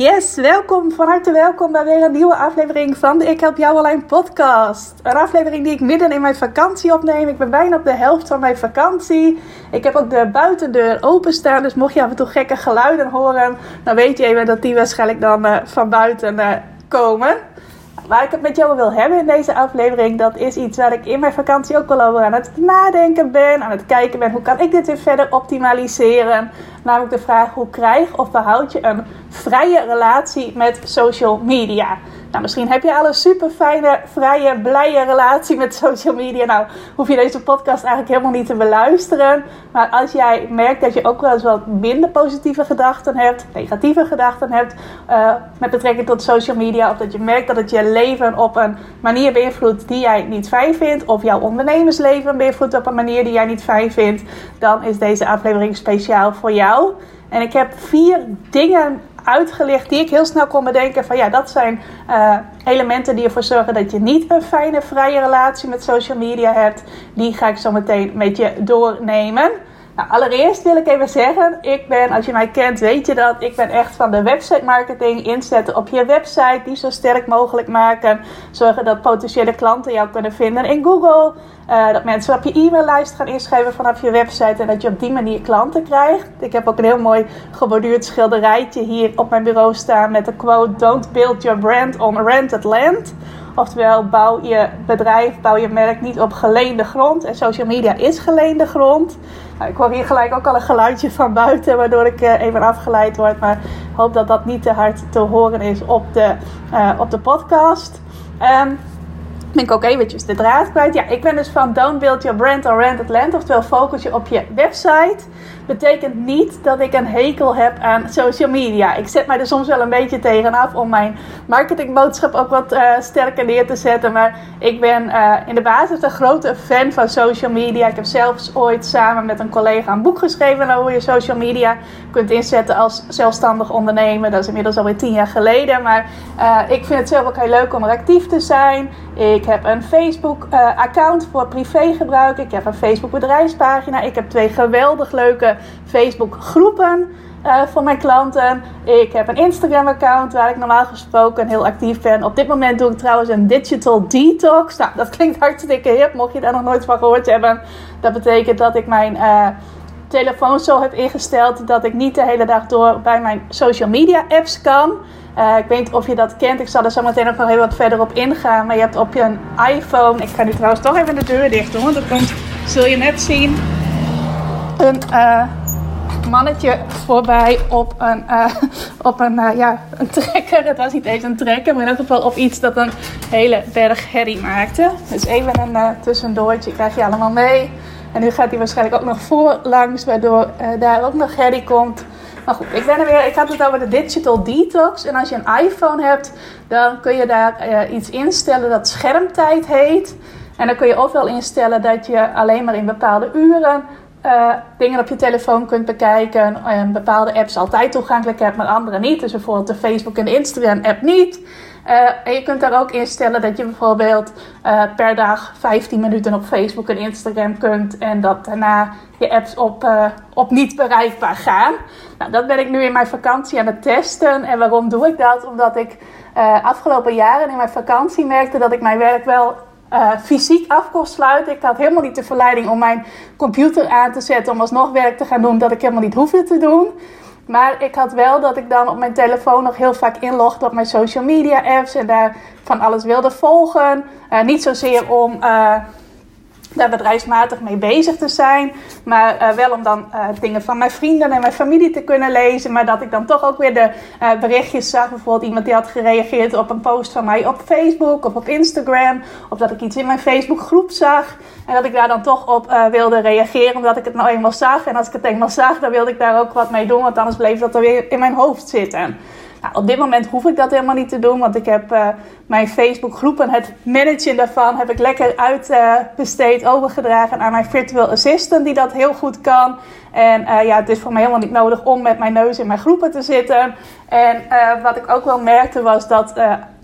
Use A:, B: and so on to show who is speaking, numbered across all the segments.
A: Yes, welkom, van harte welkom bij weer een nieuwe aflevering van de Ik Help Jou Alleen podcast. Een aflevering die ik midden in mijn vakantie opneem. Ik ben bijna op de helft van mijn vakantie. Ik heb ook de buitendeur openstaan, dus mocht je af en toe gekke geluiden horen, dan weet je even dat die waarschijnlijk dan uh, van buiten uh, komen. Waar ik het met jou wil hebben in deze aflevering, dat is iets waar ik in mijn vakantie ook wel over aan het nadenken ben, aan het kijken ben. Hoe kan ik dit weer verder optimaliseren? Namelijk de vraag, hoe krijg of behoud je een vrije relatie met social media? Nou, misschien heb je al een super fijne, vrije, blije relatie met social media. Nou, hoef je deze podcast eigenlijk helemaal niet te beluisteren. Maar als jij merkt dat je ook wel eens wat minder positieve gedachten hebt, negatieve gedachten hebt uh, met betrekking tot social media, of dat je merkt dat het je leven op een manier beïnvloedt die jij niet fijn vindt, of jouw ondernemersleven beïnvloedt op een manier die jij niet fijn vindt, dan is deze aflevering speciaal voor jou. En ik heb vier dingen uitgelicht die ik heel snel kon bedenken van ja, dat zijn uh, elementen die ervoor zorgen dat je niet een fijne, vrije relatie met social media hebt. Die ga ik zo meteen met je doornemen. Nou, allereerst wil ik even zeggen, ik ben, als je mij kent, weet je dat. Ik ben echt van de website marketing. Inzetten op je website, die zo sterk mogelijk maken. Zorgen dat potentiële klanten jou kunnen vinden in Google. Uh, dat mensen op je e-maillijst gaan inschrijven vanaf je website. En dat je op die manier klanten krijgt. Ik heb ook een heel mooi geborduurd schilderijtje hier op mijn bureau staan. Met de quote: Don't build your brand on rented land. Oftewel, bouw je bedrijf, bouw je merk niet op geleende grond. En social media is geleende grond. Nou, ik hoor hier gelijk ook al een geluidje van buiten, waardoor ik uh, even afgeleid word. Maar hoop dat dat niet te hard te horen is op de, uh, op de podcast. Um, ben ik ook eventjes de draad kwijt. Ja, ik ben dus van Don't Build Your Brand on Rented Land. Oftewel, focus je op je website. Betekent niet dat ik een hekel heb aan social media. Ik zet mij er soms wel een beetje tegenaf om mijn marketingboodschap ook wat uh, sterker neer te zetten. Maar ik ben uh, in de basis een grote fan van social media. Ik heb zelfs ooit samen met een collega een boek geschreven over hoe je social media kunt inzetten als zelfstandig ondernemer. Dat is inmiddels alweer tien jaar geleden. Maar uh, ik vind het zelf ook heel leuk om er actief te zijn. Ik heb een Facebook-account voor privégebruik. Ik heb een Facebook-bedrijfspagina. Ik heb twee geweldig leuke Facebook-groepen uh, voor mijn klanten. Ik heb een Instagram-account waar ik normaal gesproken heel actief ben. Op dit moment doe ik trouwens een digital detox. Nou, dat klinkt hartstikke hip, mocht je daar nog nooit van gehoord hebben. Dat betekent dat ik mijn uh, telefoon zo heb ingesteld dat ik niet de hele dag door bij mijn social media apps kan. Uh, ik weet niet of je dat kent. Ik zal er zo meteen nog wel heel wat verder op ingaan. Maar je hebt op je iPhone. Ik ga nu trouwens toch even de deur dicht doen. Want dan zul je net zien. Een uh, mannetje voorbij op een, uh, op een, ja, een trekker. Het was niet eens een trekker, maar in ieder geval op iets dat een hele berg herrie maakte. Dus even een tussendoortje. Krijg je allemaal mee. En nu gaat hij waarschijnlijk ook nog voorlangs, waardoor daar ook nog herrie komt. Maar goed, ik, ben er weer, ik had het over de Digital Detox. En als je een iPhone hebt, dan kun je daar iets instellen dat schermtijd heet. En dan kun je ofwel instellen dat je alleen maar in bepaalde uren uh, dingen op je telefoon kunt bekijken. En bepaalde apps altijd toegankelijk hebt, maar andere niet. Dus bijvoorbeeld de Facebook en Instagram app niet. Uh, en je kunt daar ook instellen dat je bijvoorbeeld per dag 15 minuten op Facebook en Instagram kunt. En dat daarna je apps op, op niet bereikbaar gaan. Nou, dat ben ik nu in mijn vakantie aan het testen. En waarom doe ik dat? Omdat ik afgelopen jaren in mijn vakantie merkte dat ik mijn werk wel uh, fysiek af kon sluiten. Ik had helemaal niet de verleiding om mijn computer aan te zetten om alsnog werk te gaan doen dat ik helemaal niet hoefde te doen. Maar ik had wel dat ik dan op mijn telefoon nog heel vaak inlogde op mijn social media apps en daar van alles wilde volgen. Uh, niet zozeer om uh, daar bedrijfsmatig mee bezig te zijn. Maar uh, wel om dan uh, dingen van mijn vrienden en mijn familie te kunnen lezen. Maar dat ik dan toch ook weer de uh, berichtjes zag. Bijvoorbeeld iemand die had gereageerd op een post van mij op Facebook of op Instagram. Of dat ik iets in mijn Facebook groep zag. En dat ik daar dan toch op wilde reageren omdat ik het nou eenmaal zag. En als ik het eenmaal zag, dan wilde ik daar ook wat mee doen. Want anders bleef dat er weer in mijn hoofd zitten. Op dit moment hoef ik dat helemaal niet te doen, want ik heb uh, mijn Facebookgroep en het managen daarvan heb ik lekker uitbesteed, uh, overgedragen aan mijn virtual assistant die dat heel goed kan. En uh, ja, het is voor mij helemaal niet nodig om met mijn neus in mijn groepen te zitten. En wat ik ook wel merkte was dat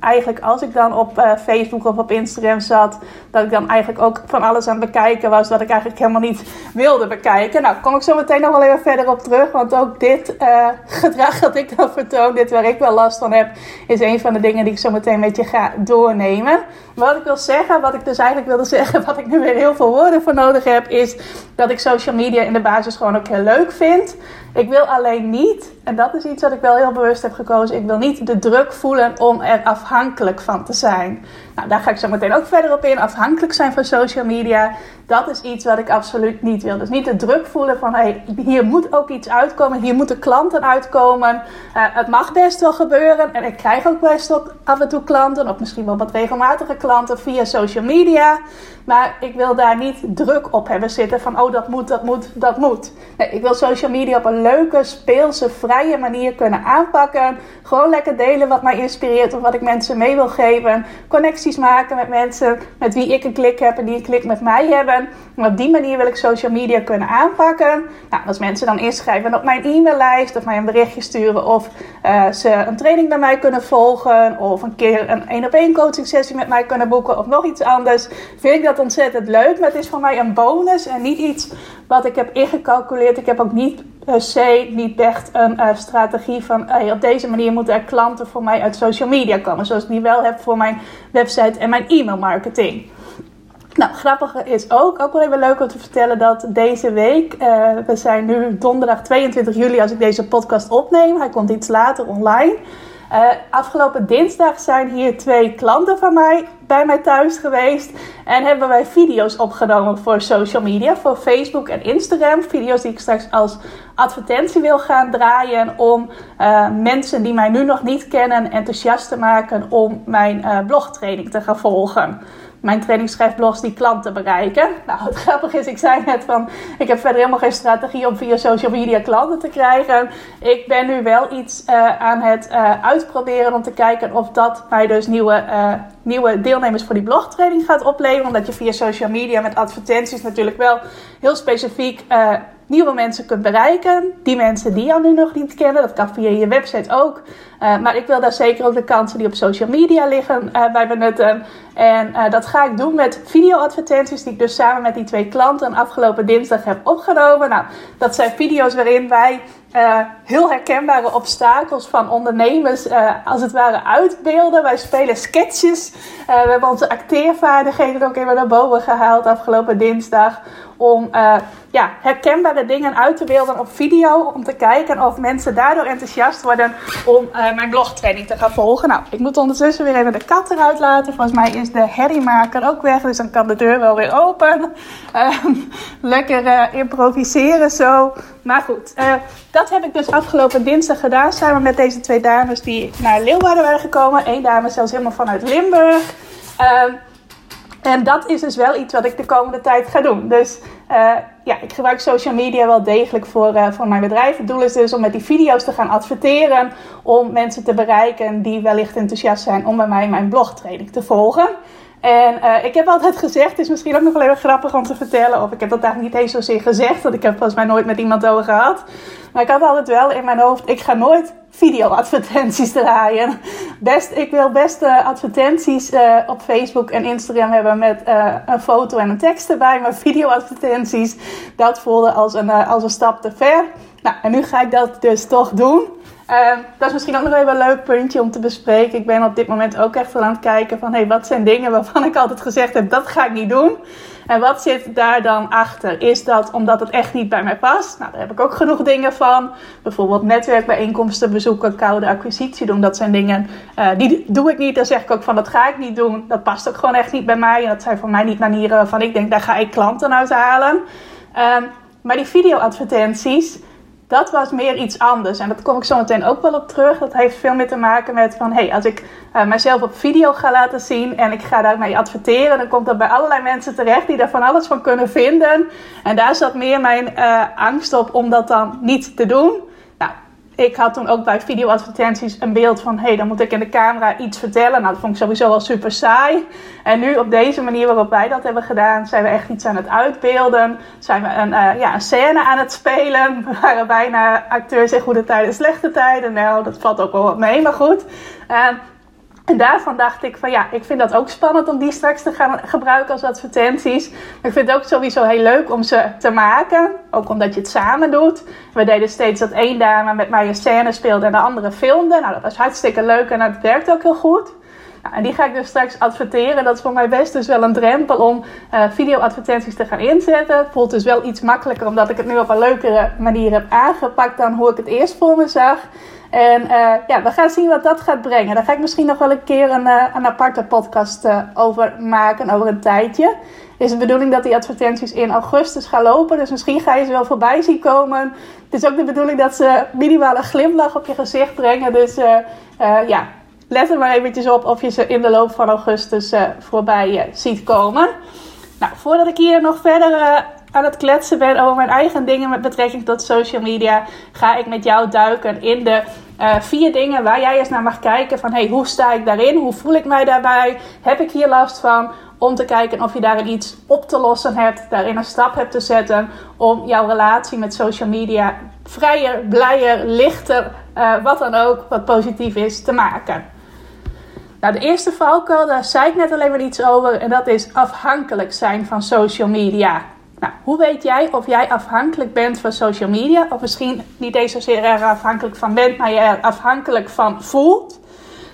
A: eigenlijk als ik dan op Facebook of op Instagram zat, dat ik dan eigenlijk ook van alles aan het bekijken was wat ik eigenlijk helemaal niet wilde bekijken. Nou, kom ik zo meteen nog wel even verder op terug, want ook dit gedrag dat ik dan vertoon, dit waar ik wel last van heb, is een van de dingen die ik zo meteen met je ga doornemen. Wat ik wil zeggen, wat ik dus eigenlijk wilde zeggen, wat ik nu weer heel veel woorden voor nodig heb, is dat ik social media in de basis gewoon ook heel leuk vind. Ik wil alleen niet, en dat is iets wat ik wel heel bewust heb gekozen, ik wil niet de druk voelen om er afhankelijk van te zijn. Nou, daar ga ik zo meteen ook verder op in. Afhankelijk zijn van social media, dat is iets wat ik absoluut niet wil. Dus niet de druk voelen van, hey, hier moet ook iets uitkomen, hier moeten klanten uitkomen. Uh, het mag best wel gebeuren en ik krijg ook best wel af en toe klanten, of misschien wel wat regelmatige klanten via social media. Maar ik wil daar niet druk op hebben zitten van, oh dat moet, dat moet, dat moet. Nee, ik wil social media op een leuke, speelse, vrije manier kunnen aanpakken. Gewoon lekker delen wat mij inspireert of wat ik mensen mee wil geven. Connecties maken met mensen met wie ik een klik heb en die een klik met mij hebben. En op die manier wil ik social media kunnen aanpakken. Nou, als mensen dan inschrijven op mijn e-maillijst of mij een berichtje sturen of uh, ze een training bij mij kunnen volgen of een keer een één op één coaching sessie met mij kunnen boeken of nog iets anders, vind ik dat ontzettend leuk. Maar het is voor mij een bonus en niet iets wat ik heb ingecalculeerd. Ik heb ook niet per se niet echt een uh, strategie van op deze manier moeten er klanten voor mij uit social media komen. Zoals ik die wel heb voor mijn website en mijn e-mail marketing. Nou, grappig is ook, ook wel even leuk om te vertellen dat deze week, uh, we zijn nu donderdag 22 juli als ik deze podcast opneem. Hij komt iets later online. Uh, afgelopen dinsdag zijn hier twee klanten van mij bij mij thuis geweest. En hebben wij video's opgenomen voor social media, voor Facebook en Instagram. Video's die ik straks als advertentie wil gaan draaien om uh, mensen die mij nu nog niet kennen enthousiast te maken om mijn uh, blogtraining te gaan volgen mijn trainingsschrijfblogs die klanten bereiken. Nou, het grappige is, ik zei net van, ik heb verder helemaal geen strategie om via social media klanten te krijgen. Ik ben nu wel iets uh, aan het uh, uitproberen om te kijken of dat mij dus nieuwe, uh, nieuwe deelnemers voor die blogtraining gaat opleveren. Omdat je via social media met advertenties natuurlijk wel heel specifiek nieuwe mensen kunt bereiken. Die mensen die jou nu nog niet kennen, dat kan via je website ook. Uh, maar ik wil daar zeker ook de kansen die op social media liggen uh, bij benutten. En uh, dat ga ik doen met video-advertenties die ik dus samen met die twee klanten afgelopen dinsdag heb opgenomen. Nou, dat zijn video's waarin wij heel herkenbare obstakels van ondernemers als het ware uitbeelden. Wij spelen sketches. we hebben onze acteervaardigheden ook even naar boven gehaald afgelopen dinsdag om uh, ja, herkenbare dingen uit te beelden op video. Om te kijken of mensen daardoor enthousiast worden om uh, mijn blogtraining te gaan volgen. Nou, ik moet ondertussen weer even de kat eruit laten. Volgens mij is de herriemaker ook weg, dus dan kan de deur wel weer open. Uh, lekker uh, improviseren zo. Maar goed, dat heb ik dus afgelopen dinsdag gedaan. Samen met deze twee dames die naar Leeuwarden waren gekomen. Eén dame zelfs helemaal vanuit Limburg. En dat is dus wel iets wat ik de komende tijd ga doen. Dus uh, ja, ik gebruik social media wel degelijk voor, uh, voor mijn bedrijf. Het doel is dus om met die video's te gaan adverteren. Om mensen te bereiken die wellicht enthousiast zijn om bij mij mijn blogtraining te volgen. En uh, ik heb altijd gezegd, het is misschien ook nog wel even grappig om te vertellen, of ik heb dat eigenlijk niet eens zozeer gezegd, want ik heb volgens mij nooit met iemand over gehad. Maar ik had altijd wel in mijn hoofd, ik ga nooit video-advertenties draaien. Best, ik wil best uh, advertenties uh, op Facebook en Instagram hebben met uh, een foto en een tekst erbij. Maar video-advertenties, dat voelde als een, als een stap te ver. Nou, en nu ga ik dat dus toch doen. Uh, dat is misschien ook nog even een leuk puntje om te bespreken. Ik ben op dit moment ook echt wel aan het kijken van... Hey, wat zijn dingen waarvan ik altijd gezegd heb, dat ga ik niet doen. En wat zit daar dan achter? Is dat omdat het echt niet bij mij past? Nou, daar heb ik ook genoeg dingen van. Bijvoorbeeld netwerkbijeenkomsten bezoeken, koude acquisitie doen. Dat zijn dingen, uh, die doe ik niet. Dan zeg ik ook van, dat ga ik niet doen. Dat past ook gewoon echt niet bij mij. En dat zijn voor mij niet manieren waarvan ik denk, daar ga ik klanten uit halen. Uh, maar die video-advertenties dat was meer iets anders. En dat kom ik zo meteen ook wel op terug. Dat heeft veel meer te maken met van... hé, hey, als ik uh, mezelf op video ga laten zien... en ik ga daarmee adverteren... dan komt dat bij allerlei mensen terecht... die daar van alles van kunnen vinden. En daar zat meer mijn uh, angst op om dat dan niet te doen. Ik had toen ook bij videoadvertenties een beeld van... hé, hey, dan moet ik in de camera iets vertellen. Nou, dat vond ik sowieso al super saai. En nu op deze manier waarop wij dat hebben gedaan... zijn we echt iets aan het uitbeelden. Zijn we een, uh, ja, een scène aan het spelen. We waren bijna acteurs in goede tijden en slechte tijden. Nou, dat valt ook wel wat mee, maar goed. Uh, en daarvan dacht ik van ja, ik vind dat ook spannend om die straks te gaan gebruiken als advertenties. Maar ik vind het ook sowieso heel leuk om ze te maken. Ook omdat je het samen doet. We deden steeds dat één dame met mij een scène speelde en de andere filmde. Nou, dat was hartstikke leuk en het werkt ook heel goed. Nou, en die ga ik dus straks adverteren. Dat is voor mij best dus wel een drempel om uh, videoadvertenties te gaan inzetten. Het voelt dus wel iets makkelijker omdat ik het nu op een leukere manier heb aangepakt dan hoe ik het eerst voor me zag. En uh, ja, we gaan zien wat dat gaat brengen. Daar ga ik misschien nog wel een keer een, uh, een aparte podcast uh, over maken, over een tijdje. Het is de bedoeling dat die advertenties in augustus gaan lopen. Dus misschien ga je ze wel voorbij zien komen. Het is ook de bedoeling dat ze minimale glimlach op je gezicht brengen. Dus ja, let er maar eventjes op of je ze in de loop van augustus voorbij ziet komen. Nou, voordat ik hier nog verder aan het kletsen ben over mijn eigen dingen met betrekking tot social media, ga ik met jou duiken in de uh, vier dingen waar jij eens naar mag kijken. Van hey, hoe sta ik daarin? Hoe voel ik mij daarbij? Heb ik hier last van? Om te kijken of je daarin iets op te lossen hebt, daarin een stap hebt te zetten om jouw relatie met social media vrijer, blijer, lichter, uh, wat dan ook, wat positief is, te maken. Nou, de eerste valkuil, daar zei ik net alleen maar iets over, en dat is afhankelijk zijn van social media. Nou, hoe weet jij of jij afhankelijk bent van social media? Of misschien niet eens zozeer er afhankelijk van bent, maar je er afhankelijk van voelt.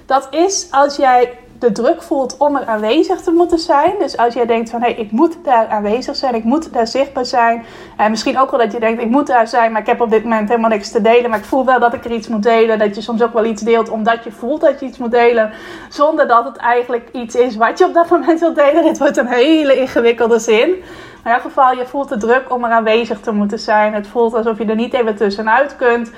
A: Dat is als jij de druk voelt om er aanwezig te moeten zijn. Dus als jij denkt van hé, hey, ik moet daar aanwezig zijn, ik moet daar zichtbaar zijn. En misschien ook wel dat je denkt, ik moet daar zijn, maar ik heb op dit moment helemaal niks te delen. Maar ik voel wel dat ik er iets moet delen. Dat je soms ook wel iets deelt omdat je voelt dat je iets moet delen. Zonder dat het eigenlijk iets is wat je op dat moment wilt delen. Dit wordt een hele ingewikkelde zin. In ieder geval, je voelt de druk om er aanwezig te moeten zijn. Het voelt alsof je er niet even tussenuit kunt.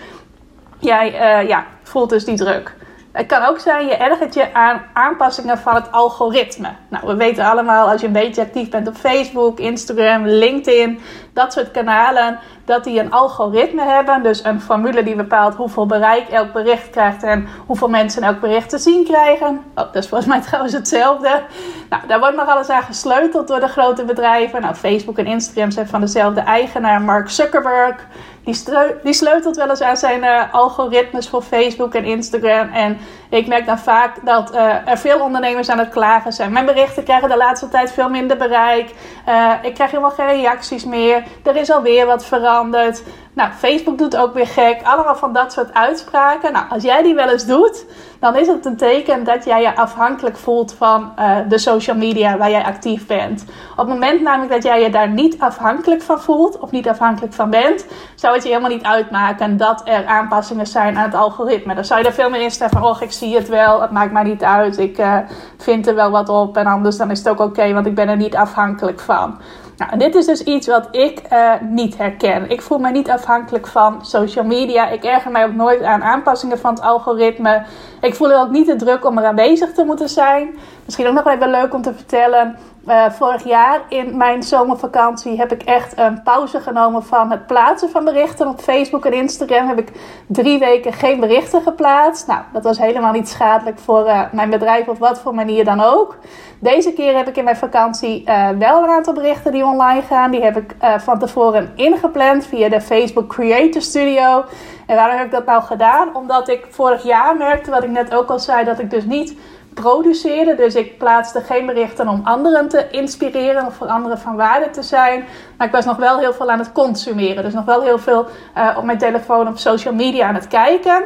A: Jij uh, ja, voelt dus die druk. Het kan ook zijn, je ergert je aan aanpassingen van het algoritme. Nou, we weten allemaal, als je een beetje actief bent op Facebook, Instagram, LinkedIn, dat soort kanalen, dat die een algoritme hebben. Dus een formule die bepaalt hoeveel bereik elk bericht krijgt en hoeveel mensen elk bericht te zien krijgen. Oh, dat is volgens mij trouwens hetzelfde. Nou, daar wordt nog alles aan gesleuteld door de grote bedrijven. Nou, Facebook en Instagram zijn van dezelfde eigenaar, Mark Zuckerberg. Die, die sleutelt wel eens aan zijn uh, algoritmes voor Facebook en Instagram. En ik merk dan vaak dat uh, er veel ondernemers aan het klagen zijn. Mijn berichten krijgen de laatste tijd veel minder bereik. Uh, ik krijg helemaal geen reacties meer. Er is alweer wat veranderd. Nou, Facebook doet ook weer gek. Allemaal van dat soort uitspraken. Nou, als jij die wel eens doet, dan is het een teken dat jij je afhankelijk voelt van uh, de social media waar jij actief bent. Op het moment namelijk dat jij je daar niet afhankelijk van voelt of niet afhankelijk van bent, zou het je helemaal niet uitmaken dat er aanpassingen zijn aan het algoritme. Dan zou je er veel meer in staan van, oh, ik zie het wel, het maakt mij niet uit, ik uh, vind er wel wat op en anders dan is het ook oké, want ik ben er niet afhankelijk van. Nou, en dit is dus iets wat ik uh, niet herken. Ik voel me niet afhankelijk van social media. Ik erger mij ook nooit aan aanpassingen van het algoritme. Ik voel ook niet de druk om er aanwezig te moeten zijn. Misschien ook nog even leuk om te vertellen. Uh, vorig jaar in mijn zomervakantie heb ik echt een pauze genomen van het plaatsen van berichten op Facebook en Instagram. Heb ik drie weken geen berichten geplaatst. Nou, dat was helemaal niet schadelijk voor uh, mijn bedrijf of wat voor manier dan ook. Deze keer heb ik in mijn vakantie uh, wel een aantal berichten die online gaan. Die heb ik van tevoren ingepland via de Facebook Creator Studio. En waarom heb ik dat nou gedaan? Omdat ik vorig jaar merkte, wat ik net ook al zei, dat ik dus niet produceren. Dus ik plaatste geen berichten om anderen te inspireren of voor anderen van waarde te zijn. Maar ik was nog wel heel veel aan het consumeren. Dus nog wel heel veel uh, op mijn telefoon op social media aan het kijken.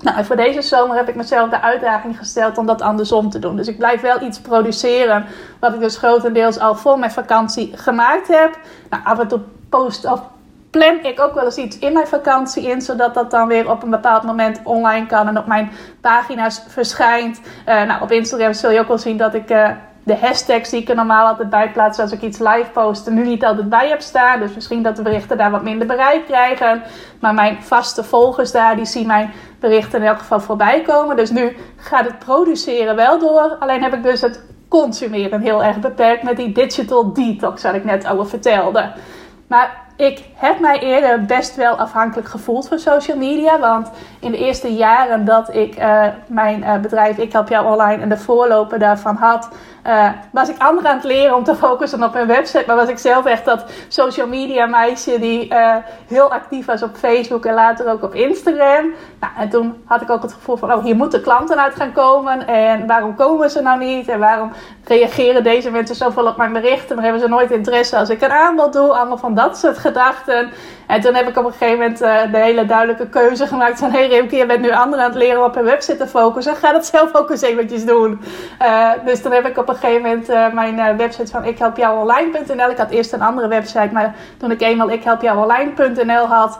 A: Nou, voor deze zomer heb ik mezelf de uitdaging gesteld om dat andersom te doen. Dus ik blijf wel iets produceren, wat ik dus grotendeels al voor mijn vakantie gemaakt heb. Nou, af en toe post of plan ik ook wel eens iets in mijn vakantie in, zodat dat dan weer op een bepaald moment online kan en op mijn pagina's verschijnt. Uh, nou, op Instagram zul je ook wel zien dat ik uh, de hashtags die ik er normaal altijd bij plaats als ik iets live post, nu niet altijd bij heb staan. Dus misschien dat de berichten daar wat minder bereik krijgen. Maar mijn vaste volgers daar, die zien mijn berichten in elk geval voorbij komen. Dus nu gaat het produceren wel door. Alleen heb ik dus het consumeren heel erg beperkt met die digital detox, wat ik net over vertelde. Maar ik heb mij eerder best wel afhankelijk gevoeld van social media. Want in de eerste jaren dat ik uh, mijn uh, bedrijf Ik Help Jou Online en de voorloper daarvan had, uh, was ik anderen aan het leren om te focussen op mijn website. Maar was ik zelf echt dat social media meisje die heel actief was op Facebook en later ook op Instagram. Nou, en toen had ik ook het gevoel van, oh, hier moeten klanten uit gaan komen. En waarom komen ze nou niet? En waarom reageren deze mensen zoveel op mijn berichten? Maar hebben ze nooit interesse als ik een aanbod doe? Allemaal van dat soort gedachten. En toen heb ik op een gegeven moment uh, de hele duidelijke keuze gemaakt van... Hey Rimke, je bent nu anderen aan het leren op een website te focussen. Ga dat zelf ook eens eventjes doen. Dus toen heb ik op een gegeven moment uh, mijn website van ikhelpjouonline.nl... Ik had eerst een andere website, maar toen ik eenmaal ikhelpjouonline.nl had...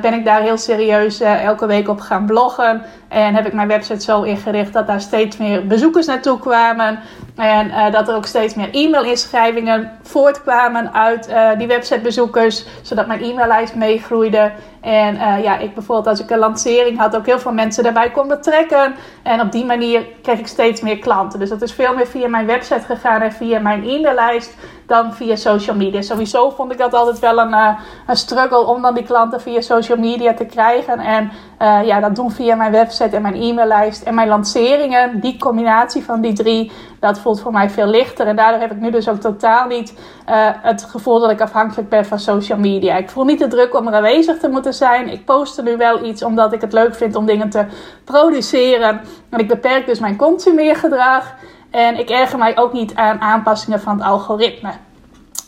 A: ben ik daar heel serieus elke week op gaan bloggen. En heb ik mijn website zo ingericht dat daar steeds meer bezoekers naartoe kwamen. En dat er ook steeds meer e-mail-inschrijvingen voortkwamen uit die websitebezoekers, zodat mijn e-maillijst meegroeide. En uh, ja, ik bijvoorbeeld als ik een lancering had, ook heel veel mensen daarbij kon betrekken. En op die manier kreeg ik steeds meer klanten. Dus dat is veel meer via mijn website gegaan en via mijn e-maillijst dan via social media. Sowieso vond ik dat altijd wel een, uh, een struggle om dan die klanten via social media te krijgen. En uh, ja, dat doen via mijn website en mijn e-maillijst en mijn lanceringen. Die combinatie van die drie, dat voelt voor mij veel lichter. En daardoor heb ik nu dus ook totaal niet uh, het gevoel dat ik afhankelijk ben van social media. Ik voel niet de druk om er aanwezig te moeten zijn. Ik post er nu wel iets omdat ik het leuk vind om dingen te produceren. En ik beperk dus mijn consumeergedrag. En ik erger mij ook niet aan aanpassingen van het algoritme.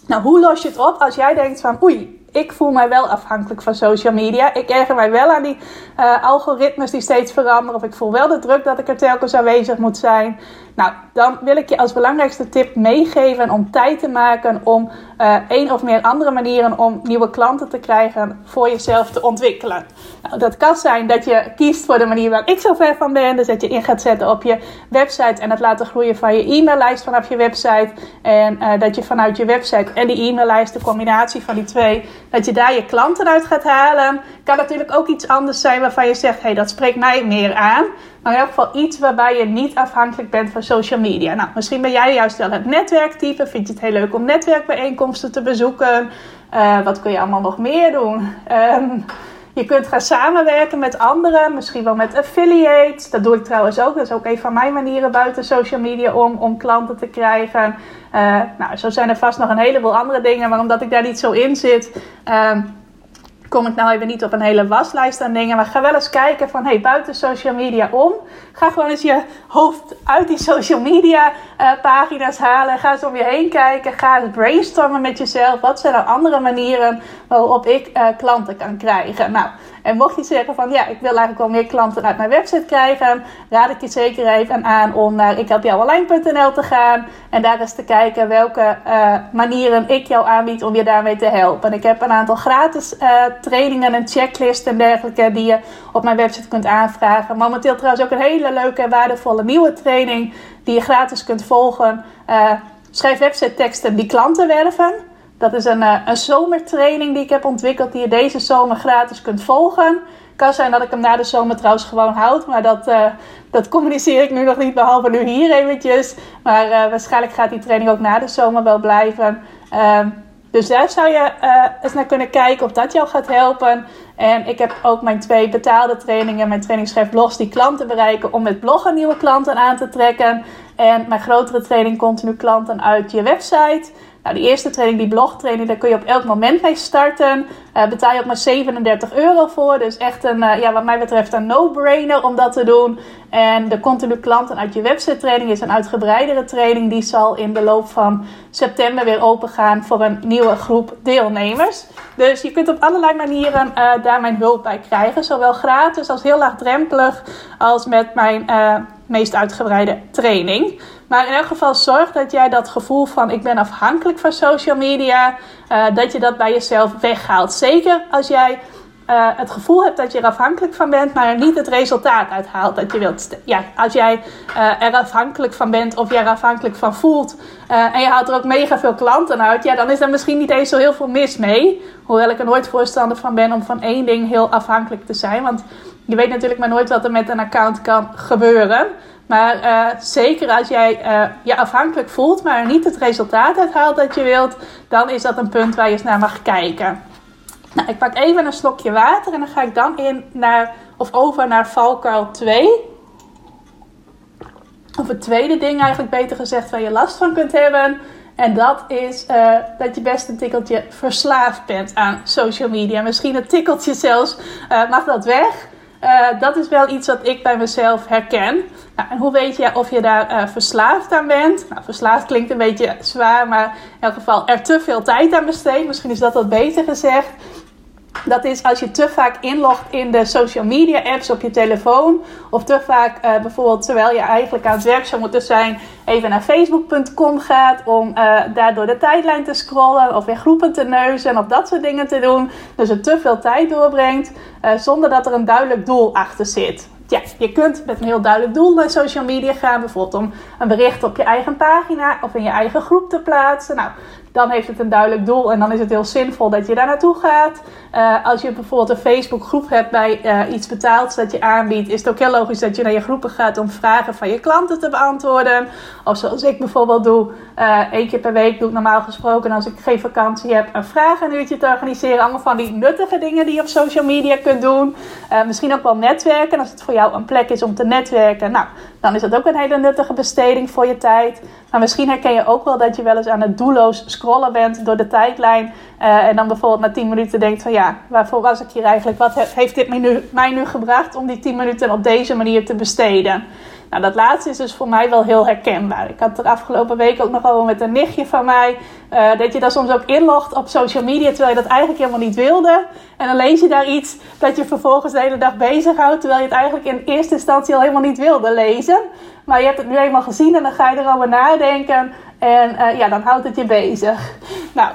A: Nou, hoe los je het op als jij denkt van oei, ik voel mij wel afhankelijk van social media. Ik erger mij wel aan die uh, algoritmes die steeds veranderen. Of ik voel wel de druk dat ik er telkens aanwezig moet zijn. Nou, dan wil ik je als belangrijkste tip meegeven om tijd te maken om uh, één of meer andere manieren om nieuwe klanten te krijgen voor jezelf te ontwikkelen. Nou, dat kan zijn dat je kiest voor de manier waar ik zo ver van ben. Dus dat je in gaat zetten op je website en het laten groeien van je e-maillijst vanaf je website. En uh, dat je vanuit je website en die e-maillijst, de combinatie van die twee, dat je daar je klanten uit gaat halen. Kan natuurlijk ook iets anders zijn waarvan je zegt, hé, hey, dat spreekt mij meer aan. Maar in elk geval iets waarbij je niet afhankelijk bent van social media. Nou, misschien ben jij juist wel het netwerktype. Vind je het heel leuk om netwerkbijeenkomsten te bezoeken? Uh, wat kun je allemaal nog meer doen? Um, je kunt gaan samenwerken met anderen, misschien wel met affiliates. Dat doe ik trouwens ook. Dat is ook een van mijn manieren buiten social media om, om klanten te krijgen. Uh, nou, zo zijn er vast nog een heleboel andere dingen, maar omdat ik daar niet zo in zit. Uh, kom ik nou even niet op een hele waslijst aan dingen. Maar ga wel eens kijken van, hey, buiten social media om. Ga gewoon eens je hoofd uit die social media uh, pagina's halen. Ga eens om je heen kijken. Ga eens brainstormen met jezelf. Wat zijn er andere manieren waarop ik uh, klanten kan krijgen? Nou, en mocht je zeggen van ja, ik wil eigenlijk wel meer klanten uit mijn website krijgen, raad ik je zeker even aan om naar ikhelpjouonline.nl te gaan en daar eens te kijken welke uh, manieren ik jou aanbied om je daarmee te helpen. Ik heb een aantal gratis uh, trainingen en checklists en dergelijke die je op mijn website kunt aanvragen. Momenteel trouwens ook een hele leuke en waardevolle nieuwe training die je gratis kunt volgen. Uh, schrijf website teksten die klanten werven. Dat is een, een zomertraining die ik heb ontwikkeld, die je deze zomer gratis kunt volgen. Kan zijn dat ik hem na de zomer trouwens gewoon houd, maar dat, uh, dat communiceer ik nu nog niet, behalve nu hier eventjes. Maar uh, waarschijnlijk gaat die training ook na de zomer wel blijven. Uh, dus daar zou je eens naar kunnen kijken of dat jou gaat helpen. En ik heb ook mijn twee betaalde trainingen, mijn trainingschef blogs die klanten bereiken om met bloggen nieuwe klanten aan te trekken. En mijn grotere training continu klanten uit je website. Nou, die eerste training, die blogtraining, daar kun je op elk moment mee starten. Uh, betaal je ook maar 37 euro voor. Dus echt een, uh, ja, wat mij betreft een no-brainer om dat te doen. En de continu klanten uit je website training is een uitgebreidere training. Die zal in de loop van september weer open gaan voor een nieuwe groep deelnemers. Dus je kunt op allerlei manieren uh, daar mijn hulp bij krijgen. Zowel gratis als heel laagdrempelig als met mijn meest uitgebreide training. Maar in elk geval zorg dat jij dat gevoel van ik ben afhankelijk van social media, uh, dat je dat bij jezelf weghaalt. Zeker als jij uh, het gevoel hebt dat je er afhankelijk van bent, maar er niet het resultaat uithaalt dat je wilt. Ja, als jij uh, er afhankelijk van bent of je er afhankelijk van voelt en je haalt er ook mega veel klanten uit, ja, dan is er misschien niet eens zo heel veel mis mee. Hoewel ik er nooit voorstander van ben om van één ding heel afhankelijk te zijn. Want je weet natuurlijk maar nooit wat er met een account kan gebeuren. Maar uh, zeker als jij uh, je afhankelijk voelt, maar niet het resultaat uithaalt dat je wilt, dan is dat een punt waar je eens naar mag kijken. Nou, ik pak even een slokje water en dan ga ik dan in naar, of over naar valkuil 2. Of het tweede ding eigenlijk beter gezegd waar je last van kunt hebben. En dat is uh, dat je best een tikkeltje verslaafd bent aan social media. Misschien een tikkeltje zelfs. Mag dat weg? Uh, dat is wel iets wat ik bij mezelf herken. Nou, en hoe weet je of je daar verslaafd aan bent? Nou, verslaafd klinkt een beetje zwaar, maar in elk geval er te veel tijd aan besteedt. Misschien is dat wat beter gezegd. Dat is als je te vaak inlogt in de social media apps op je telefoon. Of te vaak uh, bijvoorbeeld terwijl je eigenlijk aan het werk zou moeten zijn, even naar facebook.com gaat om uh, daar door de tijdlijn te scrollen. Of in groepen te neuzen of dat soort dingen te doen. Dus het te veel tijd doorbrengt uh, zonder dat er een duidelijk doel achter zit. Ja, je kunt met een heel duidelijk doel naar social media gaan. Bijvoorbeeld om een bericht op je eigen pagina of in je eigen groep te plaatsen. Nou, dan heeft het een duidelijk doel en dan is het heel zinvol dat je daar naartoe gaat. Uh, als je bijvoorbeeld een Facebook groep hebt bij uh, iets betaald dat je aanbiedt, is het ook heel logisch dat je naar je groepen gaat om vragen van je klanten te beantwoorden. Of zoals ik bijvoorbeeld doe, uh, één keer per week doe ik normaal gesproken als ik geen vakantie heb, een vragenuurtje te organiseren. Allemaal van die nuttige dingen die je op social media kunt doen. misschien ook wel netwerken, als het voor jou een plek is om te netwerken. Nou, dan is dat ook een hele nuttige besteding voor je tijd. Maar misschien herken je ook wel dat je wel eens aan het doelloos scrollen bent door de tijdlijn. Uh, en dan bijvoorbeeld na 10 minuten denkt van ja, waarvoor was ik hier eigenlijk? Wat heeft dit mij nu, mij nu gebracht om die 10 minuten op deze manier te besteden? Nou, dat laatste is dus voor mij wel heel herkenbaar. Ik had er afgelopen week ook nog over met een nichtje van mij. Uh, dat je daar soms ook inlogt op social media terwijl je dat eigenlijk helemaal niet wilde. En dan lees je daar iets dat je vervolgens de hele dag bezighoudt. Terwijl je het eigenlijk in eerste instantie al helemaal niet wilde lezen. Maar je hebt het nu eenmaal gezien en dan ga je erover nadenken. En uh, ja, dan houdt het je bezig. Nou,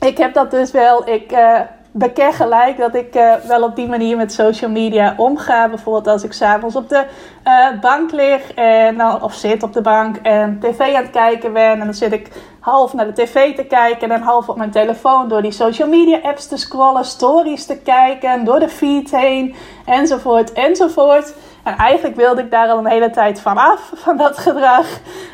A: ik heb dat dus wel. Ik uh, beken gelijk dat ik uh, wel op die manier met social media omga. Bijvoorbeeld als ik s'avonds op de bank lig en, of zit op de bank en tv aan het kijken ben. En dan zit ik half naar de tv te kijken en half op mijn telefoon door die social media apps te scrollen, stories te kijken, door de feed heen, enzovoort, enzovoort. En eigenlijk wilde ik daar al een hele tijd van af, van dat gedrag.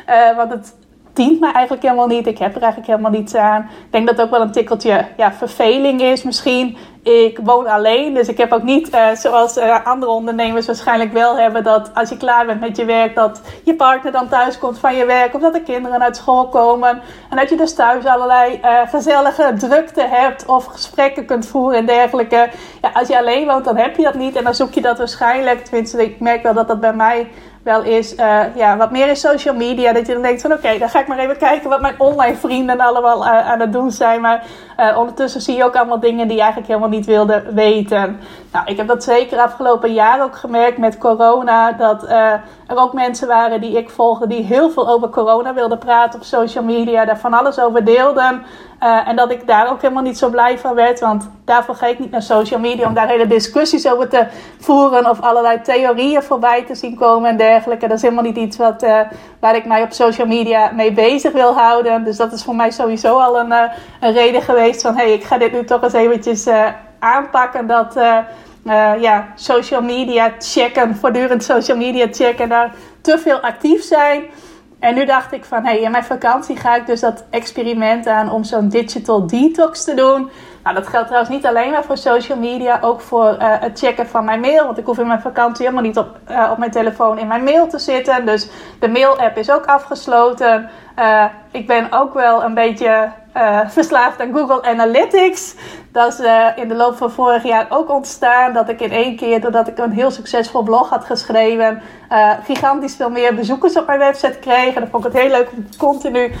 A: Uh, want het dient me eigenlijk helemaal niet. Ik heb er eigenlijk helemaal niets aan. Ik denk dat het ook wel een tikkeltje ja, verveling is misschien. Ik woon alleen, dus ik heb ook niet, uh, zoals uh, andere ondernemers waarschijnlijk wel hebben, dat als je klaar bent met je werk, dat je partner dan thuis komt van je werk, of dat de kinderen uit school komen. En dat je dus thuis allerlei uh, gezellige drukte hebt, of gesprekken kunt voeren en dergelijke. Ja, als je alleen woont, dan heb je dat niet. En dan zoek je dat waarschijnlijk, tenminste, ik merk wel dat dat bij mij wel is uh, ja, wat meer in social media. Dat je dan denkt van oké, dan ga ik maar even kijken wat mijn online vrienden allemaal uh, aan het doen zijn. Maar uh, ondertussen zie je ook allemaal dingen die je eigenlijk helemaal niet wilde weten. Nou, ik heb dat zeker afgelopen jaar ook gemerkt met corona. Dat er ook mensen waren die ik volgde die heel veel over corona wilden praten op social media. Daar van alles over deelden. Uh, en dat ik daar ook helemaal niet zo blij van werd. Want daarvoor ga ik niet naar social media om daar hele discussies over te voeren. Of allerlei theorieën voorbij te zien komen en dergelijke. Dat is helemaal niet iets wat, uh, waar ik mij op social media mee bezig wil houden. Dus dat is voor mij sowieso al een, een reden geweest van... hé, hey, ik ga dit nu toch eens eventjes aanpakken. Dat ja, social media checken, voortdurend social media checken... daar te veel actief zijn... En nu dacht ik van, hé, hey, in mijn vakantie ga ik dus dat experiment aan om zo'n digital detox te doen. Nou, dat geldt trouwens niet alleen maar voor social media, ook voor uh, het checken van mijn mail. Want ik hoef in mijn vakantie helemaal niet op, op mijn telefoon in mijn mail te zitten. Dus de mail-app is ook afgesloten. Ik ben ook wel een beetje verslaafd aan Google Analytics. Dat is in de loop van vorig jaar ook ontstaan. Dat ik in één keer, doordat ik een heel succesvol blog had geschreven, gigantisch veel meer bezoekers op mijn website kreeg. En dan vond ik het heel leuk om continu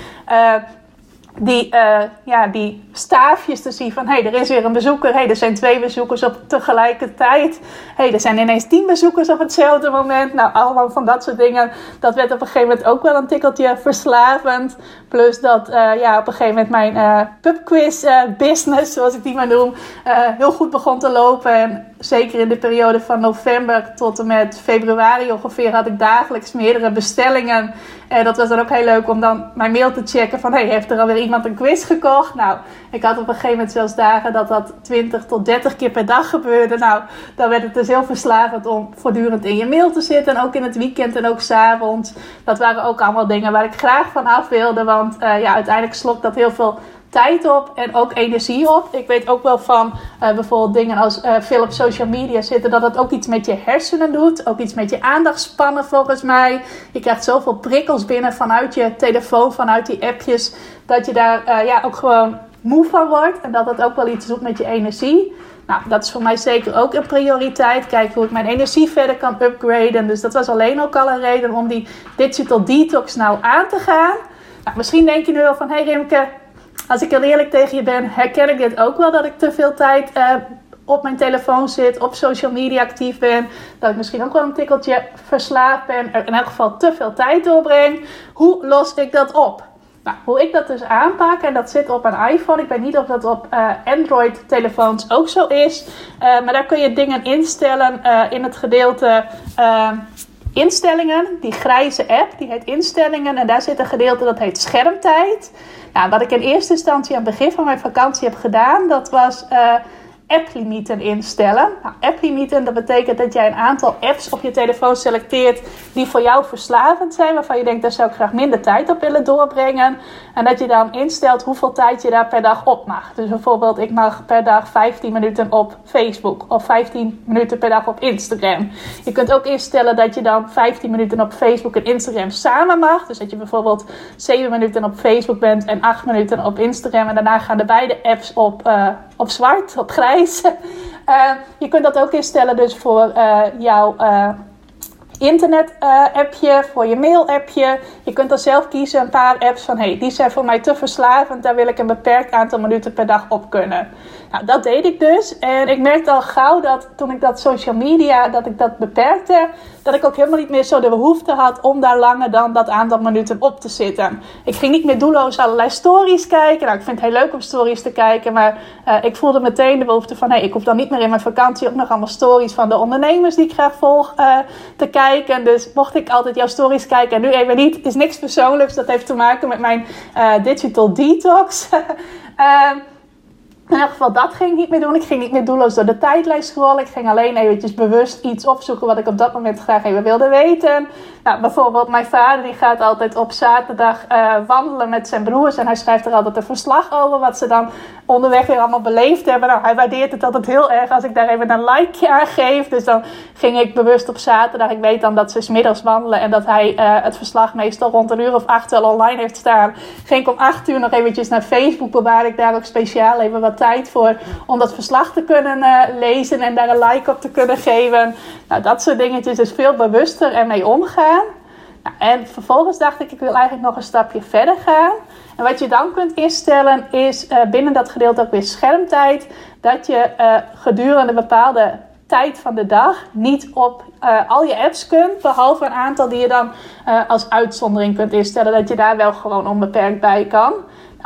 A: die, uh, ja, die staafjes te zien van hé, hey, er is weer een bezoeker. Hé, hey, er zijn twee bezoekers op tegelijkertijd. Hé, hey, er zijn ineens tien bezoekers op hetzelfde moment. Nou, allemaal van dat soort dingen. Dat werd op een gegeven moment ook wel een tikkeltje verslavend. Plus dat uh, ja, op een gegeven moment mijn uh, pubquiz business, zoals ik die maar noem, heel goed begon te lopen. En zeker in de periode van november tot en met februari ongeveer had ik dagelijks meerdere bestellingen. En dat was dan ook heel leuk om dan mijn mail te checken van hey, heeft er alweer iemand een quiz gekocht? Nou, ik had op een gegeven moment zelfs dagen dat dat 20 tot 30 keer per dag gebeurde. Nou, dan werd het dus heel verslavend om voortdurend in je mail te zitten. En ook in het weekend en ook s'avonds. Dat waren ook allemaal dingen waar ik graag van af wilde. Want uh, ja, uiteindelijk slokt dat heel veel tijd op en ook energie op. Ik weet ook wel van uh, bijvoorbeeld dingen als uh, veel op social media zitten, dat het ook iets met je hersenen doet. Ook iets met je aandachtspannen volgens mij. Je krijgt zoveel prikkels binnen vanuit je telefoon, vanuit die appjes, dat je daar uh, ja, ook gewoon moe van wordt. En dat het ook wel iets doet met je energie. Nou, dat is voor mij zeker ook een prioriteit. Kijken hoe ik mijn energie verder kan upgraden. Dus dat was alleen ook al een reden om die digital detox nou aan te gaan. Nou, misschien denk je nu wel van, hé hey Rimke, als ik heel eerlijk tegen je ben, herken ik dit ook wel dat ik te veel tijd uh, op mijn telefoon zit, op social media actief ben. Dat ik misschien ook wel een tikkeltje verslaafd ben, er in elk geval te veel tijd doorbreng. Hoe los ik dat op? Nou, hoe ik dat dus aanpak, en dat zit op een iPhone. Ik weet niet of dat op uh, Android-telefoons ook zo is. Uh, maar daar kun je dingen instellen in het gedeelte instellingen. Die grijze app, die heet instellingen. En daar zit een gedeelte dat heet schermtijd. Nou, wat ik in eerste instantie aan het begin van mijn vakantie heb gedaan, dat was applimieten instellen. Nou, applimieten, dat betekent dat jij een aantal apps op je telefoon selecteert die voor jou verslavend zijn, waarvan je denkt, daar zou ik graag minder tijd op willen doorbrengen. En dat je dan instelt hoeveel tijd je daar per dag op mag. Dus bijvoorbeeld, ik mag per dag 15 minuten op Facebook of 15 minuten per dag op Instagram. Je kunt ook instellen dat je dan 15 minuten op Facebook en Instagram samen mag. Dus dat je bijvoorbeeld 7 minuten op Facebook bent en 8 minuten op Instagram. En daarna gaan de beide apps op, uh, op zwart, op grijs. Uh, je kunt dat ook instellen dus voor uh, jouw internet-appje, voor je mail-appje. Je kunt dan zelf kiezen een paar apps van hey, die zijn voor mij te verslavend. Daar wil ik een beperkt aantal minuten per dag op kunnen. Nou, dat deed ik dus. En ik merkte al gauw dat toen ik dat social media, dat ik dat beperkte, dat ik ook helemaal niet meer zo de behoefte had om daar langer dan dat aantal minuten op te zitten. Ik ging niet meer doelloos allerlei stories kijken. Nou, ik vind het heel leuk om stories te kijken, maar uh, ik voelde meteen de behoefte van, hé, ik hoef dan niet meer in mijn vakantie ook nog allemaal stories van de ondernemers die ik graag volg uh, te kijken. Dus mocht ik altijd jouw stories kijken en nu even niet, is niks persoonlijks. Dat heeft te maken met mijn uh, digital detox. In elk geval, dat ging ik niet meer doen. Ik ging niet meer doelloos door de tijdlijst scrollen. Ik ging alleen eventjes bewust iets opzoeken wat ik op dat moment graag even wilde weten. Nou, bijvoorbeeld mijn vader die gaat altijd op zaterdag uh, wandelen met zijn broers. En hij schrijft er altijd een verslag over wat ze dan onderweg weer allemaal beleefd hebben. Nou, hij waardeert het altijd heel erg als ik daar even een likeje aan geef. Dus dan ging ik bewust op zaterdag. Ik weet dan dat ze smiddags wandelen en dat hij uh, het verslag meestal rond een uur of acht wel online heeft staan. Ging ik om acht uur nog eventjes naar Facebook. Bewaar ik daar ook speciaal even wat tijd voor om dat verslag te kunnen uh, lezen en daar een like op te kunnen geven. Nou, dat soort dingetjes is veel bewuster ermee omgaan. En vervolgens dacht ik, ik wil eigenlijk nog een stapje verder gaan. En wat je dan kunt instellen is uh, binnen dat gedeelte ook weer schermtijd. Dat je uh, gedurende een bepaalde tijd van de dag niet op uh, al je apps kunt. Behalve een aantal die je dan als uitzondering kunt instellen. Dat je daar wel gewoon onbeperkt bij kan.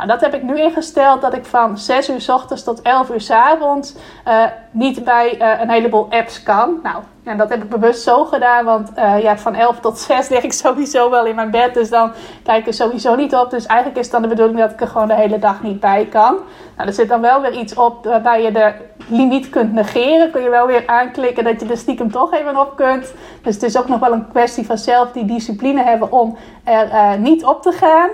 A: Nou, dat heb ik nu ingesteld dat ik van 6 uur s ochtends tot 11 uur s avonds uh, niet bij uh, een heleboel apps kan. Nou, en dat heb ik bewust zo gedaan, want uh, ja, van 11 tot 6 lig ik sowieso wel in mijn bed. Dus dan kijk ik er sowieso niet op. Dus eigenlijk is dan de bedoeling dat ik er gewoon de hele dag niet bij kan. Nou, er zit dan wel weer iets op waarbij je de limiet kunt negeren. Kun je wel weer aanklikken dat je er stiekem toch even op kunt. Dus het is ook nog wel een kwestie van zelf die discipline hebben om er niet op te gaan.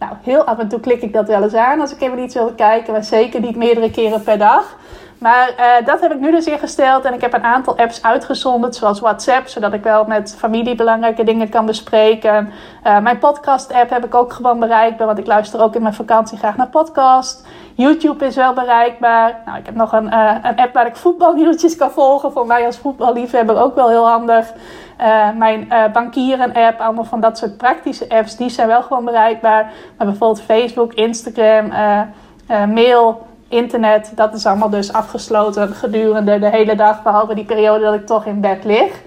A: Nou, heel af en toe klik ik dat wel eens aan als ik even iets wil kijken, maar zeker niet meerdere keren per dag. Maar uh, dat heb ik nu dus ingesteld en ik heb een aantal apps uitgezonderd, zoals WhatsApp, zodat ik wel met familie belangrijke dingen kan bespreken. Uh, mijn podcast-app heb ik ook gewoon bereikbaar, want ik luister ook in mijn vakantie graag naar podcast. YouTube is wel bereikbaar. Nou, ik heb nog een, uh, een app waar ik voetbalnieuwtjes kan volgen. Voor mij als voetballiefhebber ook wel heel handig. Uh, mijn uh, bankieren-app, allemaal van dat soort praktische apps, die zijn wel gewoon bereikbaar. Maar bijvoorbeeld Facebook, Instagram, mail, internet, dat is allemaal dus afgesloten gedurende de hele dag, behalve die periode dat ik toch in bed lig.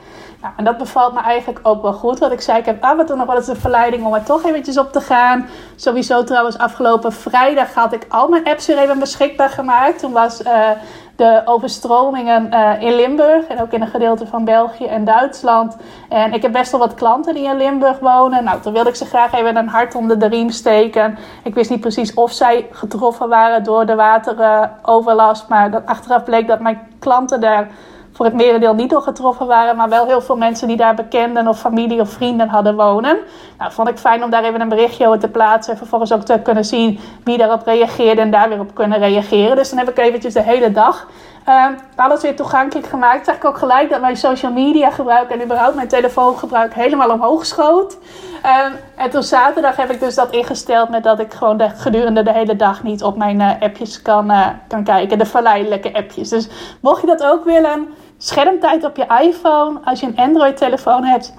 A: Nou, en dat bevalt me eigenlijk ook wel goed. Wat ik zei, ik heb af en toe nog wel eens de verleiding om er toch eventjes op te gaan. Sowieso trouwens, afgelopen vrijdag had ik al mijn apps weer even beschikbaar gemaakt. Toen was uh, de overstromingen uh, in Limburg en ook in een gedeelte van België en Duitsland. En ik heb best wel wat klanten die in Limburg wonen. Nou, toen wilde ik ze graag even een hart onder de riem steken. Ik wist niet precies of zij getroffen waren door de wateroverlast. maar dat achteraf bleek dat mijn klanten daar voor het merendeel niet door getroffen waren, maar wel heel veel mensen die daar bekenden of familie of vrienden hadden wonen. Nou, vond ik fijn om daar even een berichtje over te plaatsen en vervolgens ook te kunnen zien wie daarop reageerde en daar weer op kunnen reageren. Dus dan heb ik eventjes de hele dag uh, alles weer toegankelijk gemaakt. Zag ik ook gelijk dat mijn social media gebruik en überhaupt mijn telefoongebruik helemaal omhoog schoot. Uh, en toen zaterdag heb ik dus dat ingesteld met dat ik gewoon de, gedurende de hele dag niet op mijn uh, appjes kan, kan kijken. De verleidelijke appjes. Dus mocht je dat ook willen, schermtijd op je iPhone. Als je een Android telefoon hebt,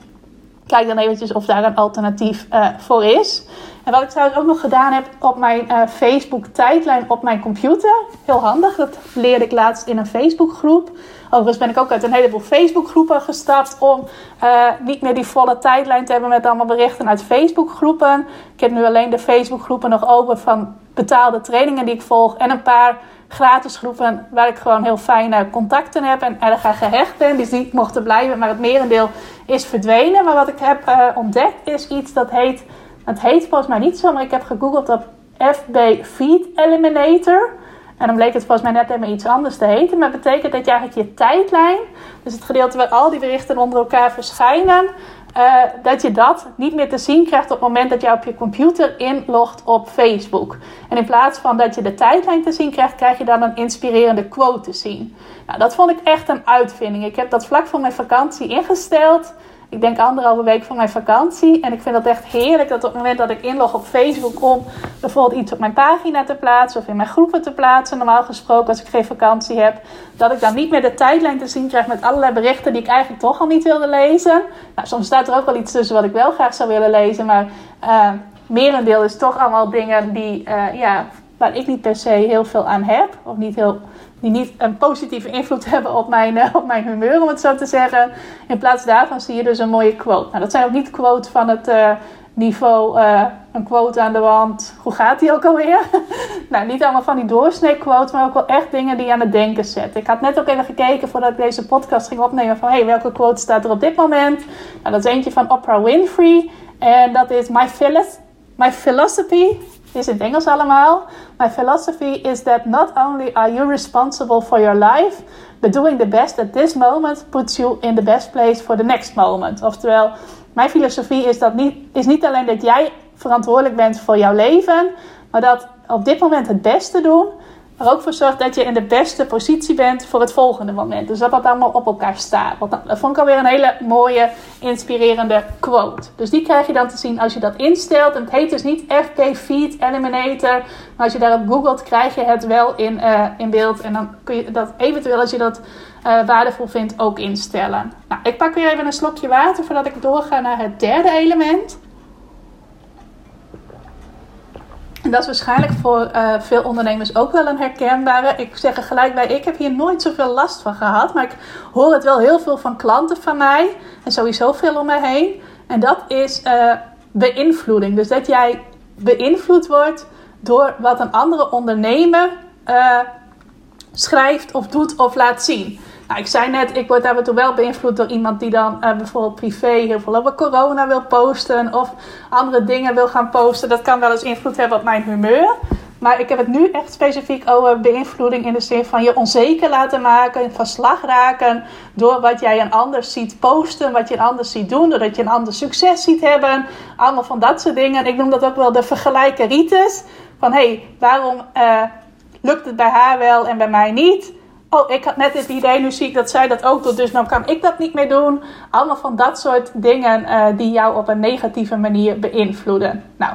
A: kijk dan eventjes of daar een alternatief uh, voor is. En wat ik trouwens ook nog gedaan heb op mijn uh, Facebook tijdlijn op mijn computer. Heel handig, dat leerde ik laatst in een Facebook groep. Overigens ben ik ook uit een heleboel Facebook groepen gestapt om uh, niet meer die volle tijdlijn te hebben met allemaal berichten uit Facebook groepen. Ik heb nu alleen de Facebook groepen nog open van betaalde trainingen die ik volg en een paar gratis groepen waar ik gewoon heel fijne contacten heb en erg aan gehecht ben. Dus die mochten blijven, maar het merendeel is verdwenen. Maar wat ik heb uh, ontdekt is iets dat heet het heet volgens mij niet zo, maar ik heb gegoogeld op FB Feed Eliminator. En dan bleek het volgens mij net even iets anders te heten. Maar het betekent dat je eigenlijk je tijdlijn, dus het gedeelte waar al die berichten onder elkaar verschijnen, uh, dat je dat niet meer te zien krijgt op het moment dat je op je computer inlogt op Facebook. En in plaats van dat je de tijdlijn te zien krijgt, krijg je dan een inspirerende quote te zien. Nou, dat vond ik echt een uitvinding. Ik heb dat vlak voor mijn vakantie ingesteld ik denk anderhalve week van mijn vakantie. En ik vind dat echt heerlijk dat op het moment dat ik inlog op Facebook om bijvoorbeeld iets op mijn pagina te plaatsen of in mijn groepen te plaatsen, normaal gesproken als ik geen vakantie heb, dat ik dan niet meer de tijdlijn te zien krijg met allerlei berichten die ik eigenlijk toch al niet wilde lezen. Nou, soms staat er ook wel iets tussen wat ik wel graag zou willen lezen, maar uh, merendeel is toch allemaal dingen die, uh, ja, waar ik niet per se heel veel aan heb of niet heel die niet een positieve invloed hebben op mijn, uh, op mijn humeur, om het zo te zeggen. In plaats daarvan zie je dus een mooie quote. Nou, dat zijn ook niet quotes van het uh, niveau, uh, een quote aan de wand. Hoe gaat die ook alweer? nou, niet allemaal van die doorsnee quotes, maar ook wel echt dingen die je aan het denken zetten. Ik had net ook even gekeken voordat ik deze podcast ging opnemen van, hey, welke quote staat er op dit moment? Nou, dat is eentje van Oprah Winfrey. En dat is my philosophy is in het Engels allemaal. My philosophy is that not only are you responsible for your life, but doing the best at this moment puts you in the best place for the next moment. Oftewel, mijn filosofie is, dat niet, is niet alleen dat jij verantwoordelijk bent voor jouw leven, maar dat op dit moment het beste doen er ook voor zorgt dat je in de beste positie bent voor het volgende moment. Dus dat dat allemaal op elkaar staat. Dat vond ik alweer een hele mooie, inspirerende quote. Dus die krijg je dan te zien als je dat instelt. En het heet dus niet FP Feed Eliminator. Maar als je daarop googelt, krijg je het wel in, uh, in beeld. En dan kun je dat eventueel, als je dat uh, waardevol vindt, ook instellen. Nou, ik pak weer even een slokje water voordat ik doorga naar het derde element. En dat is waarschijnlijk voor uh, veel ondernemers ook wel een herkenbare. Ik zeg er gelijk bij, ik heb hier nooit zoveel last van gehad. Maar ik hoor het wel heel veel van klanten van mij. En sowieso veel om mij heen. En dat is uh, beïnvloeding. Dus dat jij beïnvloed wordt door wat een andere ondernemer uh, schrijft of doet of laat zien. Nou, ik zei net, ik word af toe wel beïnvloed door iemand die dan uh, bijvoorbeeld privé heel veel over corona wil posten of andere dingen wil gaan posten. Dat kan wel eens invloed hebben op mijn humeur. Maar ik heb het nu echt specifiek over beïnvloeding in de zin van je onzeker laten maken, van slag raken door wat jij een ander ziet posten, wat je een ander ziet doen, doordat je een ander succes ziet hebben. Allemaal van dat soort dingen. Ik noem dat ook wel de vergelijkeritis. Van hé, hey, waarom uh, lukt het bij haar wel en bij mij niet? Oh, ik had net het idee, nu zie ik dat zij dat ook doet, dus nou kan ik dat niet meer doen. Allemaal van dat soort dingen uh, die jou op een negatieve manier beïnvloeden. Nou,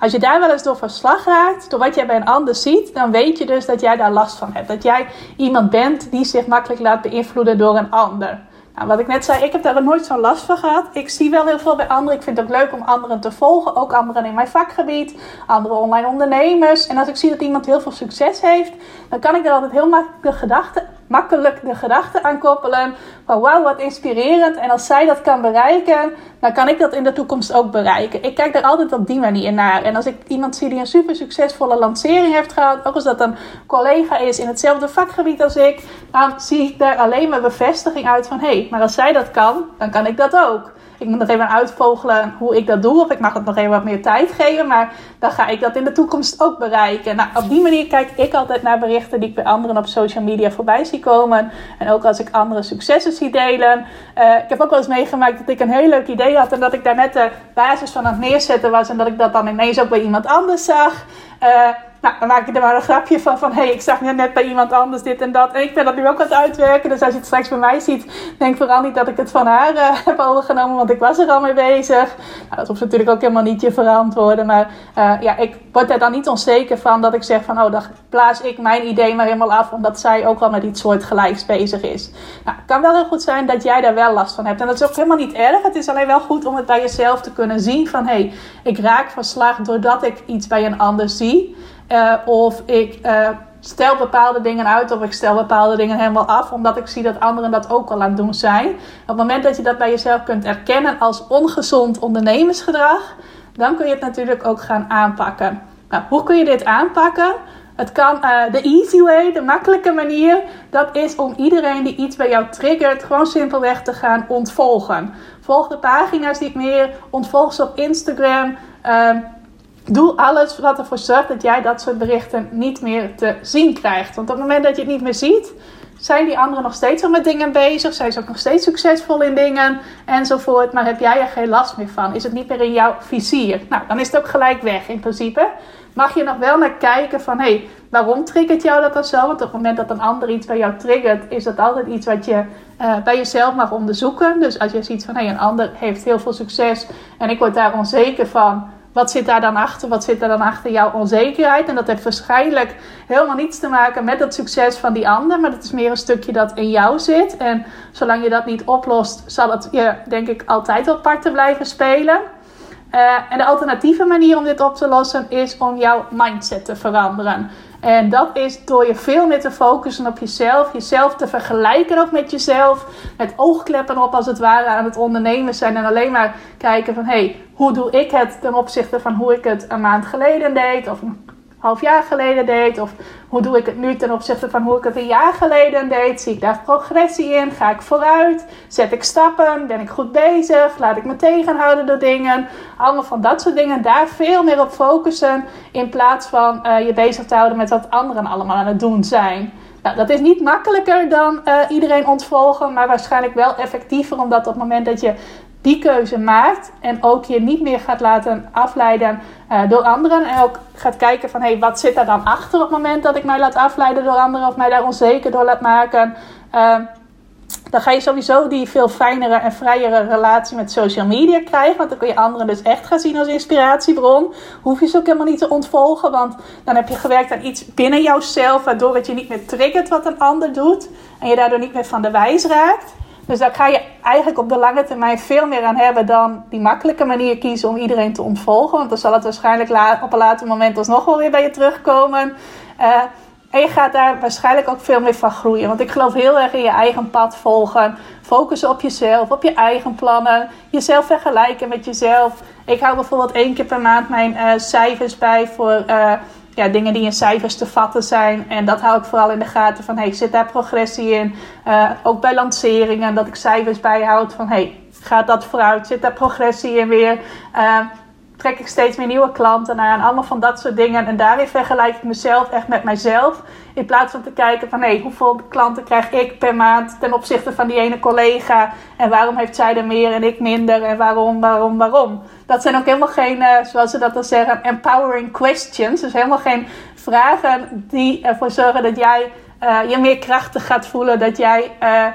A: als je daar wel eens door verslag raakt, door wat jij bij een ander ziet, dan weet je dus dat jij daar last van hebt. Dat jij iemand bent die zich makkelijk laat beïnvloeden door een ander. Nou, wat ik net zei, ik heb daar nooit zo'n last van gehad. Ik zie wel heel veel bij anderen. Ik vind het ook leuk om anderen te volgen. Ook anderen in mijn vakgebied. Andere online ondernemers. En als ik zie dat iemand heel veel succes heeft, dan kan ik er altijd heel makkelijk de gedachte, makkelijk de gedachte aan koppelen. Van wauw, wat inspirerend. En als zij dat kan bereiken, dan kan ik dat in de toekomst ook bereiken. Ik kijk daar altijd op die manier naar. En als ik iemand zie die een super succesvolle lancering heeft gehad, ook als dat een collega is in hetzelfde vakgebied als ik, dan zie ik daar alleen maar bevestiging uit van hé, hey, maar als zij dat kan, dan kan ik dat ook. Ik moet nog even uitvogelen hoe ik dat doe. Of ik mag het nog even wat meer tijd geven. Maar dan ga ik dat in de toekomst ook bereiken. Nou, op die manier kijk ik altijd naar berichten die ik bij anderen op social media voorbij zie komen. En ook als ik andere successen zie delen. Uh, ik heb ook wel eens meegemaakt dat ik een heel leuk idee had. En dat ik daar net de basis van aan het neerzetten was. En dat ik dat dan ineens ook bij iemand anders zag. Uh, nou, dan maak ik er maar een grapje van. Van hé, hey, ik zag net bij iemand anders dit en dat. En ik ben dat nu ook aan het uitwerken. Dus als je het straks bij mij ziet, denk vooral niet dat ik het van haar uh, heb overgenomen. Want ik was er al mee bezig. Nou, dat hoeft natuurlijk ook helemaal niet je verantwoorden. Maar uh, ja, ik word er dan niet onzeker van dat ik zeg van oh, dan plaats ik mijn idee maar helemaal af. Omdat zij ook al met iets soortgelijks bezig is. Nou, het kan wel heel goed zijn dat jij daar wel last van hebt. En dat is ook helemaal niet erg. Het is alleen wel goed om het bij jezelf te kunnen zien. Van hé, hey, ik raak van slag doordat ik iets bij een ander zie. Uh, of ik uh, stel bepaalde dingen uit of ik stel bepaalde dingen helemaal af, omdat ik zie dat anderen dat ook al aan het doen zijn. Op het moment dat je dat bij jezelf kunt erkennen als ongezond ondernemersgedrag, dan kun je het natuurlijk ook gaan aanpakken. Nou, hoe kun je dit aanpakken? Het kan uh, de easy way, de makkelijke manier, dat is om iedereen die iets bij jou triggert, gewoon simpelweg te gaan ontvolgen. Volg de pagina's niet meer, ontvolg ze op Instagram. Uh, Doe alles wat ervoor zorgt dat jij dat soort berichten niet meer te zien krijgt. Want op het moment dat je het niet meer ziet, zijn die anderen nog steeds al met dingen bezig. Zijn ze ook nog steeds succesvol in dingen enzovoort. Maar heb jij er geen last meer van? Is het niet meer in jouw vizier? Nou, dan is het ook gelijk weg in principe. Mag je nog wel naar kijken van, hé, hey, waarom triggert jou dat dan zo? Want op het moment dat een ander iets bij jou triggert, is dat altijd iets wat je uh, bij jezelf mag onderzoeken. Dus als je ziet van, hé, hey, een ander heeft heel veel succes en ik word daar onzeker van wat zit daar dan achter? Wat zit er dan achter jouw onzekerheid? En dat heeft waarschijnlijk helemaal niets te maken met het succes van die ander. Maar dat is meer een stukje dat in jou zit. En zolang je dat niet oplost, zal het je denk ik altijd wel parten blijven spelen. Uh, en de alternatieve manier om dit op te lossen is om jouw mindset te veranderen. En dat is door je veel meer te focussen op jezelf, jezelf te vergelijken ook met jezelf, met oogkleppen op als het ware aan het ondernemen zijn en alleen maar kijken van hé, hey, hoe doe ik het ten opzichte van hoe ik het een maand geleden deed of half jaar geleden deed? Of hoe doe ik het nu ten opzichte van hoe ik het een jaar geleden deed? Zie ik daar progressie in? Ga ik vooruit? Zet ik stappen? Ben ik goed bezig? Laat ik me tegenhouden door dingen? Allemaal van dat soort dingen. Daar veel meer op focussen in plaats van uh, je bezig te houden met wat anderen allemaal aan het doen zijn. Nou, dat is niet makkelijker dan uh, iedereen ontvolgen, maar waarschijnlijk wel effectiever, omdat op het moment dat je die keuze maakt en ook je niet meer gaat laten afleiden uh, door anderen en ook gaat kijken van hé, hey, wat zit daar dan achter op het moment dat ik mij laat afleiden door anderen of mij daar onzeker door laat maken. Uh, dan ga je sowieso die veel fijnere en vrijere relatie met social media krijgen. Want dan kun je anderen dus echt gaan zien als inspiratiebron. Hoef je ze ook helemaal niet te ontvolgen. Want dan heb je gewerkt aan iets binnen jouzelf. Waardoor het je niet meer triggert wat een ander doet. En je daardoor niet meer van de wijs raakt. Dus daar ga je eigenlijk op de lange termijn veel meer aan hebben dan die makkelijke manier kiezen om iedereen te ontvolgen. Want dan zal het waarschijnlijk op een later moment alsnog wel weer bij je terugkomen. Uh, en je gaat daar waarschijnlijk ook veel meer van groeien. Want ik geloof heel erg in je eigen pad volgen. Focussen op jezelf, op je eigen plannen. Jezelf vergelijken met jezelf. Ik hou bijvoorbeeld één keer per maand mijn uh, cijfers bij voor uh, ja, dingen die in cijfers te vatten zijn. En dat hou ik vooral in de gaten van, hey, zit daar progressie in? Uh, ook bij lanceringen, dat ik cijfers bijhoud van, hey, gaat dat vooruit? Zit daar progressie in weer? Uh, trek ik steeds meer nieuwe klanten aan? Allemaal van dat soort dingen. En daarin vergelijk ik mezelf echt met mijzelf. In plaats van te kijken van, hey, hoeveel klanten krijg ik per maand ten opzichte van die ene collega? En waarom heeft zij er meer en ik minder? En waarom, waarom, waarom? Dat zijn ook helemaal geen, uh, zoals ze dat dan zeggen, empowering questions. Dus helemaal geen vragen die ervoor zorgen dat jij uh, je meer krachtig gaat voelen. Dat jij uh,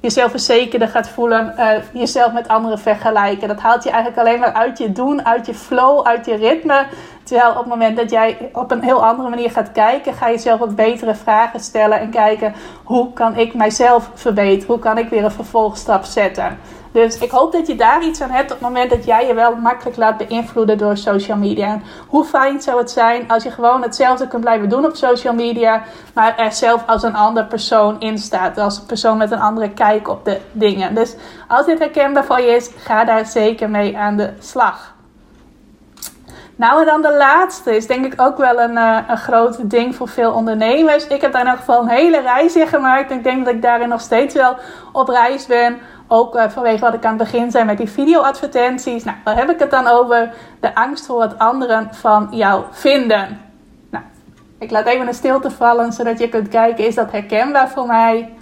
A: jezelf verzekerder gaat voelen. jezelf met anderen vergelijken. Dat haalt je eigenlijk alleen maar uit je doen, uit je flow, uit je ritme. Terwijl op het moment dat jij op een heel andere manier gaat kijken, ga je zelf ook betere vragen stellen en kijken hoe kan ik mijzelf verbeteren? Hoe kan ik weer een vervolgstap zetten? Dus ik hoop dat je daar iets aan hebt op het moment dat jij je wel makkelijk laat beïnvloeden door social media. Hoe fijn zou het zijn als je gewoon hetzelfde kunt blijven doen op social media, maar er zelf als een ander persoon in staat. Als een persoon met een andere kijk op de dingen. Dus als dit herkenbaar voor je is, ga daar zeker mee aan de slag. Nou, en dan de laatste is denk ik ook wel een, uh, een groot ding voor veel ondernemers. Ik heb daar in elk geval een hele reis in gemaakt. Ik denk dat ik daarin nog steeds wel op reis ben. Ook uh, vanwege wat ik aan het begin zei met die video-advertenties. Nou, waar heb ik het dan over? De angst voor wat anderen van jou vinden. Nou, ik laat even een stilte vallen zodat je kunt kijken: is dat herkenbaar voor mij?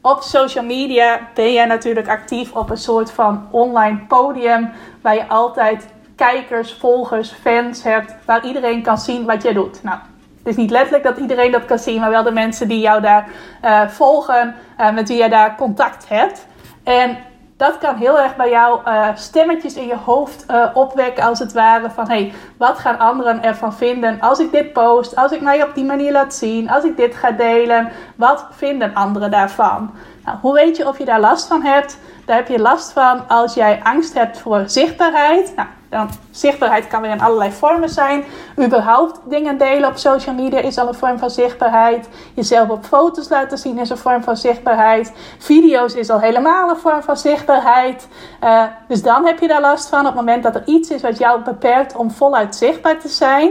A: Op social media ben jij natuurlijk actief op een soort van online podium waar je altijd kijkers, volgers, fans hebt, waar iedereen kan zien wat jij doet. Nou, het is niet letterlijk dat iedereen dat kan zien, maar wel de mensen die jou daar uh, volgen, uh, met wie jij daar contact hebt. En dat kan heel erg bij jou uh, stemmetjes in je hoofd opwekken, als het ware. Van hé, hey, wat gaan anderen ervan vinden als ik dit post, als ik mij op die manier laat zien, als ik dit ga delen? Wat vinden anderen daarvan? Nou, hoe weet je of je daar last van hebt? Daar heb je last van als jij angst hebt voor zichtbaarheid. Nou, dan, zichtbaarheid kan weer in allerlei vormen zijn. Überhaupt dingen delen op social media is al een vorm van zichtbaarheid. Jezelf op foto's laten zien is een vorm van zichtbaarheid. Video's is al helemaal een vorm van zichtbaarheid. Uh, dus dan heb je daar last van op het moment dat er iets is wat jou beperkt om voluit zichtbaar te zijn.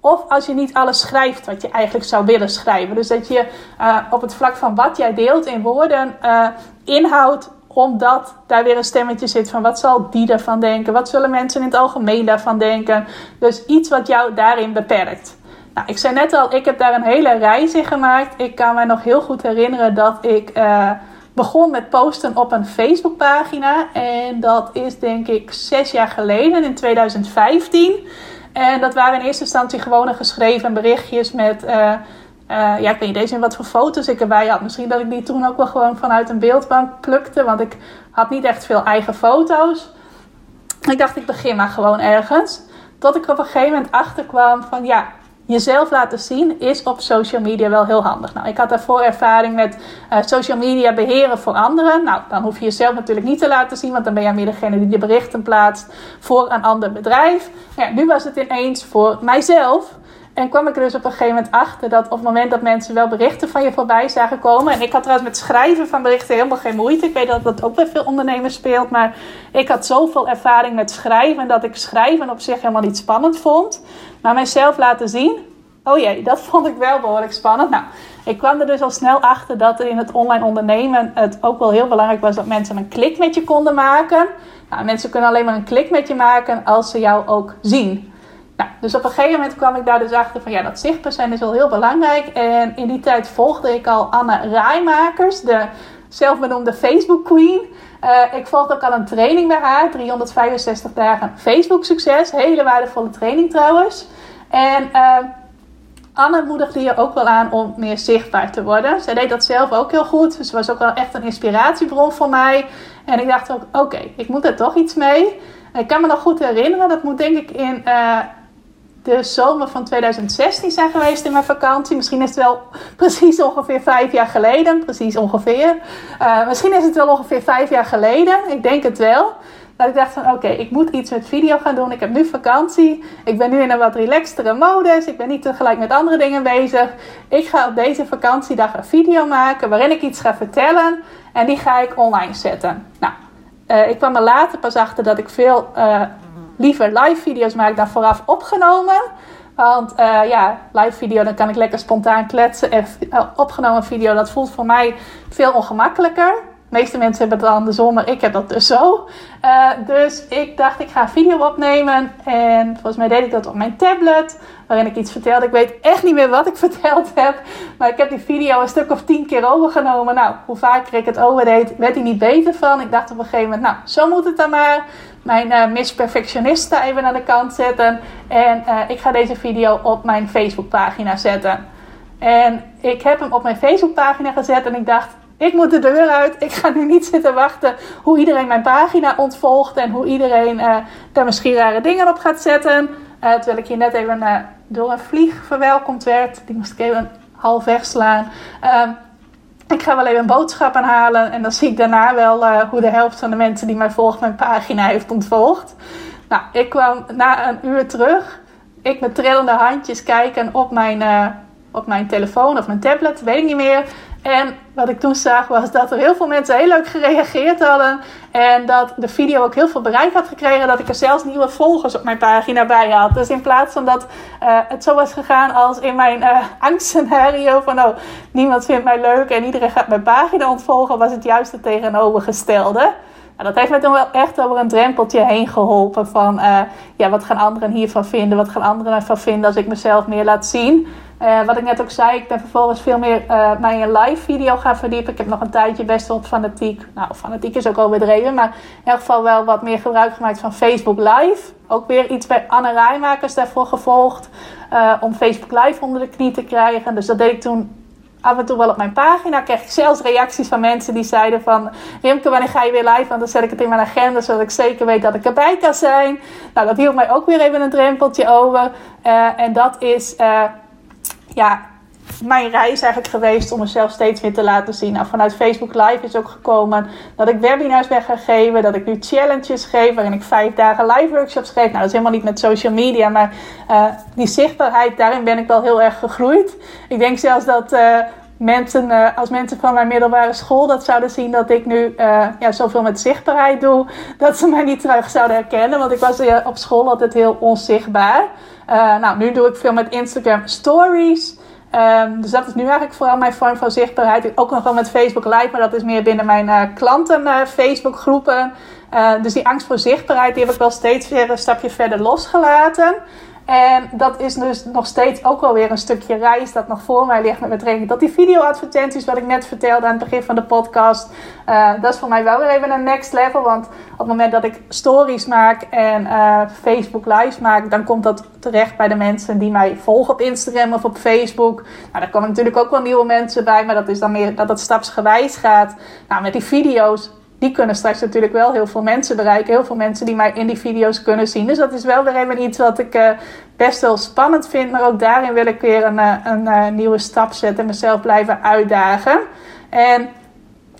A: Of als je niet alles schrijft wat je eigenlijk zou willen schrijven. Dus dat je uh, op het vlak van wat jij deelt in woorden uh, inhoud omdat daar weer een stemmetje zit van wat zal die daarvan denken? Wat zullen mensen in het algemeen daarvan denken? Dus iets wat jou daarin beperkt. Nou, ik zei net al, ik heb daar een hele reis in gemaakt. Ik kan me nog heel goed herinneren dat ik uh, begon met posten op een Facebookpagina. En dat is denk ik zes jaar geleden, in 2015. En dat waren in eerste instantie gewone geschreven berichtjes met... Uh, uh, ja, ik weet niet eens in wat voor foto's ik erbij had. Misschien dat ik die toen ook wel gewoon vanuit een beeldbank plukte. Want ik had niet echt veel eigen foto's. Ik dacht, ik begin maar gewoon ergens. Tot ik op een gegeven moment achterkwam van ja, jezelf laten zien is op social media wel heel handig. Nou, ik had daarvoor ervaring met uh, social media beheren voor anderen. Nou, dan hoef je jezelf natuurlijk niet te laten zien, want dan ben jij meer degene die de berichten plaatst voor een ander bedrijf. Ja, nu was het ineens voor mijzelf. En kwam ik er dus op een gegeven moment achter dat op het moment dat mensen wel berichten van je voorbij zagen komen. En ik had trouwens met schrijven van berichten helemaal geen moeite. Ik weet dat dat ook bij veel ondernemers speelt. Maar ik had zoveel ervaring met schrijven dat ik schrijven op zich helemaal niet spannend vond. Maar mijzelf laten zien, oh jee, dat vond ik wel behoorlijk spannend. Nou, ik kwam er dus al snel achter dat er in het online ondernemen het ook wel heel belangrijk was dat mensen een klik met je konden maken. Nou, mensen kunnen alleen maar een klik met je maken als ze jou ook zien. Nou, dus op een gegeven moment kwam ik daar dus achter van ja, dat zichtbaar zijn is wel heel belangrijk. En in die tijd volgde ik al Anne Rijmakers, de zelfbenoemde Facebook Queen. Uh, ik volgde ook al een training bij haar, 365 dagen Facebook succes. Hele waardevolle training trouwens. En uh, Anne moedigde je ook wel aan om meer zichtbaar te worden. Zij deed dat zelf ook heel goed. Dus ze was ook wel echt een inspiratiebron voor mij. En ik dacht ook, oké, ik moet er toch iets mee. Ik kan me nog goed herinneren, dat moet denk ik in uh, de zomer van 2016 zijn geweest in mijn vakantie. Misschien is het wel precies ongeveer vijf jaar geleden. Precies ongeveer. Uh, misschien is het wel ongeveer vijf jaar geleden. Ik denk het wel. Dat ik dacht van oké, ik moet iets met video gaan doen. Ik heb nu vakantie. Ik ben nu in een wat relaxtere modus. Ik ben niet tegelijk met andere dingen bezig. Ik ga op deze vakantiedag een video maken waarin ik iets ga vertellen. En die ga ik online zetten. Nou, uh, ik kwam er later pas achter dat ik veel uh, liever live video's maak dan vooraf opgenomen. Want uh, ja, live video, dan kan ik lekker spontaan kletsen. En opgenomen video, dat voelt voor mij veel ongemakkelijker. De meeste mensen hebben het andersom, maar ik heb dat dus zo. Uh, dus ik dacht, ik ga video opnemen. En volgens mij deed ik dat op mijn tablet. Waarin ik iets vertelde. Ik weet echt niet meer wat ik verteld heb. Maar ik heb die video een stuk of tien keer overgenomen. Nou, hoe vaker ik het overdeed, werd hij niet beter van. Ik dacht op een gegeven moment, nou, zo moet het dan maar. Mijn uh, Perfectionista even aan de kant zetten. En uh, ik ga deze video op mijn Facebookpagina zetten. En ik heb hem op mijn Facebookpagina gezet. En ik dacht, ik moet de deur uit. Ik ga nu niet zitten wachten hoe iedereen mijn pagina ontvolgt. En hoe iedereen uh, daar misschien rare dingen op gaat zetten. Terwijl ik hier net even door een vlieg verwelkomd werd. Die moest ik even half wegslaan. Ik ga wel even een boodschap aanhalen. En dan zie ik daarna wel hoe de helft van de mensen die mij volgt mijn pagina heeft ontvolgd. Nou, ik kwam na een uur terug. Ik met trillende handjes kijken op mijn op mijn telefoon of mijn tablet, weet ik niet meer. En wat ik toen zag was dat er heel veel mensen heel leuk gereageerd hadden. En dat de video ook heel veel bereik had gekregen. Dat ik er zelfs nieuwe volgers op mijn pagina bij had. Dus in plaats van dat uh, het zo was gegaan als in mijn uh, angstscenario. Van oh, niemand vindt mij leuk en iedereen gaat mijn pagina ontvolgen. Was het juist het tegenovergestelde. Nou, dat heeft mij toen wel echt over een drempeltje heen geholpen. Van uh, ja, wat gaan anderen hiervan vinden? Wat gaan anderen ervan vinden als ik mezelf meer laat zien? Uh, wat ik net ook zei, ik ben vervolgens veel meer uh, naar een live video gaan verdiepen. Ik heb nog een tijdje best wel fanatiek, nou fanatiek is ook al maar in elk geval wel wat meer gebruik gemaakt van Facebook Live. Ook weer iets bij Anne Rijmakers daarvoor gevolgd, uh, om Facebook Live onder de knie te krijgen. Dus dat deed ik toen af en toe wel op mijn pagina. Kreeg ik zelfs reacties van mensen die zeiden van... Rimke, wanneer ga je weer live? Want dan zet ik het in mijn agenda, zodat ik zeker weet dat ik erbij kan zijn. Nou, dat hield mij ook weer even een drempeltje over. en dat is ja, mijn reis eigenlijk geweest om mezelf steeds meer te laten zien. Nou, vanuit Facebook Live is ook gekomen dat ik webinars ben gaan geven. Dat ik nu challenges geef waarin ik vijf dagen live workshops geef. Nou, dat is helemaal niet met social media, maar uh, die zichtbaarheid, daarin ben ik wel heel erg gegroeid. Ik denk zelfs dat uh, mensen, uh, als mensen van mijn middelbare school dat zouden zien dat ik nu ja, zoveel met zichtbaarheid doe, dat ze mij niet terug zouden herkennen. Want ik was op school altijd heel onzichtbaar. Uh, nou, nu doe ik veel met Instagram stories. Um, dus dat is nu eigenlijk vooral mijn vorm van zichtbaarheid. Ook nog wel met Facebook Live, maar dat is meer binnen mijn uh, klanten uh, Facebook groepen. dus die angst voor zichtbaarheid, die heb ik wel steeds weer een stapje verder losgelaten. En dat is dus nog steeds ook wel weer een stukje reis dat nog voor mij ligt met betrekking tot die video-advertenties, wat ik net vertelde aan het begin van de podcast. Uh, dat is voor mij wel weer even een next level. Want op het moment dat ik stories maak en uh, Facebook lives maak, dan komt dat terecht bij de mensen die mij volgen op Instagram of op Facebook. Nou, daar komen natuurlijk ook wel nieuwe mensen bij, maar dat is dan meer dat het stapsgewijs gaat. Nou, met die video's die kunnen straks natuurlijk wel heel veel mensen bereiken. Heel veel mensen die mij in die video's kunnen zien. Dus dat is wel weer even iets wat ik uh, best wel spannend vind. Maar ook daarin wil ik weer een, uh, een uh, nieuwe stap zetten en mezelf blijven uitdagen. En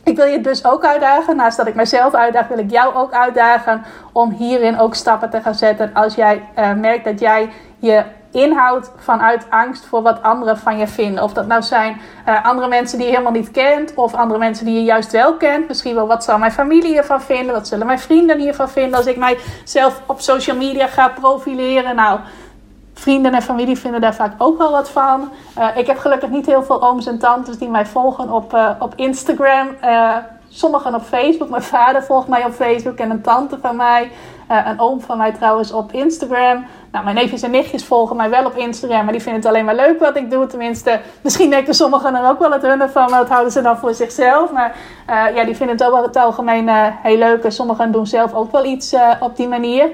A: ik wil je dus ook uitdagen. Naast dat ik mezelf uitdaag, wil ik jou ook uitdagen om hierin ook stappen te gaan zetten. Als jij merkt dat jij je inhoud vanuit angst voor wat anderen van je vinden. Of dat nou zijn uh, andere mensen die je helemaal niet kent, of andere mensen die je juist wel kent. Misschien wel wat zal mijn familie hiervan vinden, wat zullen mijn vrienden hiervan vinden als ik mijzelf op social media ga profileren. Nou, vrienden en familie vinden daar vaak ook wel wat van. Uh, ik heb gelukkig niet heel veel ooms en tantes die mij volgen op, uh, op Instagram. sommigen op Facebook. Mijn vader volgt mij op Facebook en een tante van mij. een oom van mij trouwens op Instagram. Nou, mijn neefjes en nichtjes volgen mij wel op Instagram, maar die vinden het alleen maar leuk wat ik doe. Tenminste, misschien denken sommigen er ook wel het hunne van, maar dat houden ze dan voor zichzelf. Maar uh, ja, die vinden het ook wel het algemeen uh, heel leuk. En sommigen doen zelf ook wel iets uh, op die manier.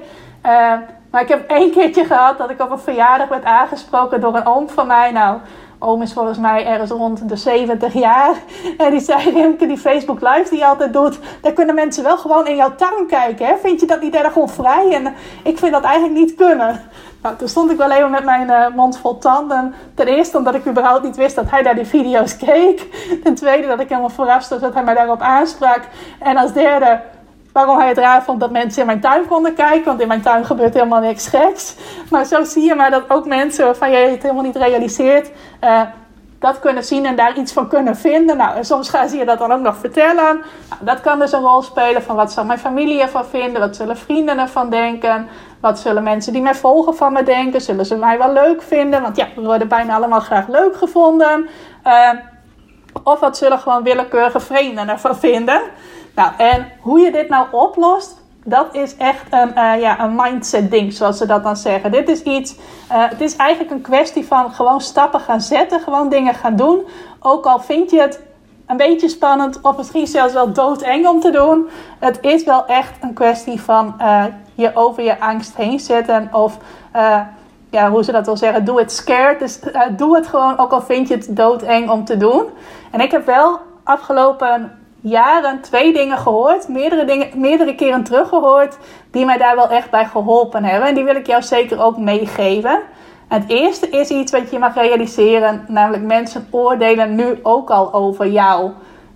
A: maar ik heb één keertje gehad dat ik op een verjaardag werd aangesproken door een oom van mij. Nou, oom is volgens mij ergens rond de 70 jaar. En die zei, die Facebook Live die je altijd doet... daar kunnen mensen wel gewoon in jouw tuin kijken. Hè? Vind je dat niet erg onvrij? En ik vind dat eigenlijk niet kunnen. Nou, toen stond ik wel even met mijn uh, mond vol tanden. Ten eerste omdat ik überhaupt niet wist dat hij naar die video's keek. Ten tweede dat ik helemaal verrast was dat hij mij daarop aansprak. En als derde waarom hij het raar vond dat mensen in mijn tuin konden kijken. Want in mijn tuin gebeurt helemaal niks geks. Maar zo zie je maar dat ook mensen waarvan je het helemaal niet realiseert... Uh, dat kunnen zien en daar iets van kunnen vinden. Nou, en soms gaan ze je dat dan ook nog vertellen. Nou, dat kan dus een rol spelen van wat zal mijn familie ervan vinden? Wat zullen vrienden ervan denken? Wat zullen mensen die mij volgen van me denken? Zullen ze mij wel leuk vinden? Want ja, we worden bijna allemaal graag leuk gevonden. Uh, of wat zullen gewoon willekeurige vrienden ervan vinden? Nou, en hoe je dit nou oplost, dat is echt een, uh, ja, een mindset ding, zoals ze dat dan zeggen. Dit is iets, uh, het is eigenlijk een kwestie van gewoon stappen gaan zetten, gewoon dingen gaan doen. Ook al vind je het een beetje spannend of misschien zelfs wel doodeng om te doen. Het is wel echt een kwestie van uh, je over je angst heen zetten of... ja, hoe ze dat wil zeggen, doe het scared. Dus doe het gewoon, ook al vind je het doodeng om te doen. En ik heb wel afgelopen jaren twee dingen gehoord, meerdere, dingen, meerdere keren teruggehoord, die mij daar wel echt bij geholpen hebben. En die wil ik jou zeker ook meegeven. Het eerste is iets wat je mag realiseren, namelijk mensen oordelen nu ook al over jou.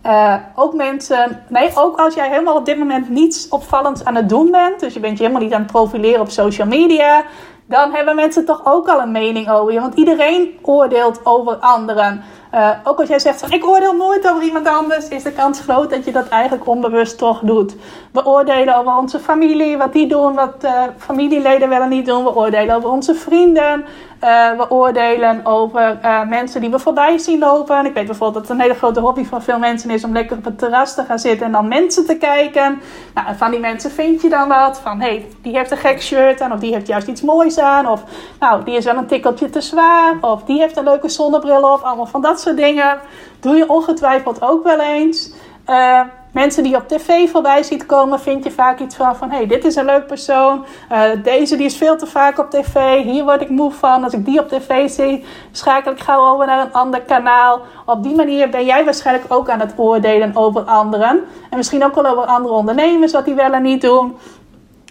A: Uh, ook mensen, nee, ook als jij helemaal op dit moment niets opvallends aan het doen bent, dus je bent je helemaal niet aan het profileren op social media, dan hebben mensen toch ook al een mening over je. Want iedereen oordeelt over anderen. Uh, ook als jij zegt van ik oordeel nooit over iemand anders, is de kans groot dat je dat eigenlijk onbewust toch doet. We oordelen over onze familie, wat die doen, wat uh, familieleden wel en niet doen. We oordelen over onze vrienden. Uh, we oordelen over mensen die we voorbij zien lopen. Ik weet bijvoorbeeld dat het een hele grote hobby van veel mensen is om lekker op het terras te gaan zitten en dan mensen te kijken. Nou, van die mensen vind je dan wat van hé, hey, die heeft een gek shirt aan, of die heeft juist iets moois aan, of nou, die is wel een tikkeltje te zwaar, of die heeft een leuke zonnebril op. Allemaal van dat dingen. Doe je ongetwijfeld ook wel eens. Uh, mensen die je op tv voorbij ziet komen, vind je vaak iets van: van hey, dit is een leuk persoon. Uh, deze die is veel te vaak op tv. Hier word ik moe van. Als ik die op tv zie, schakel ik gauw over naar een ander kanaal. Op die manier ben jij waarschijnlijk ook aan het oordelen over anderen. En misschien ook wel over andere ondernemers, wat die wel en niet doen.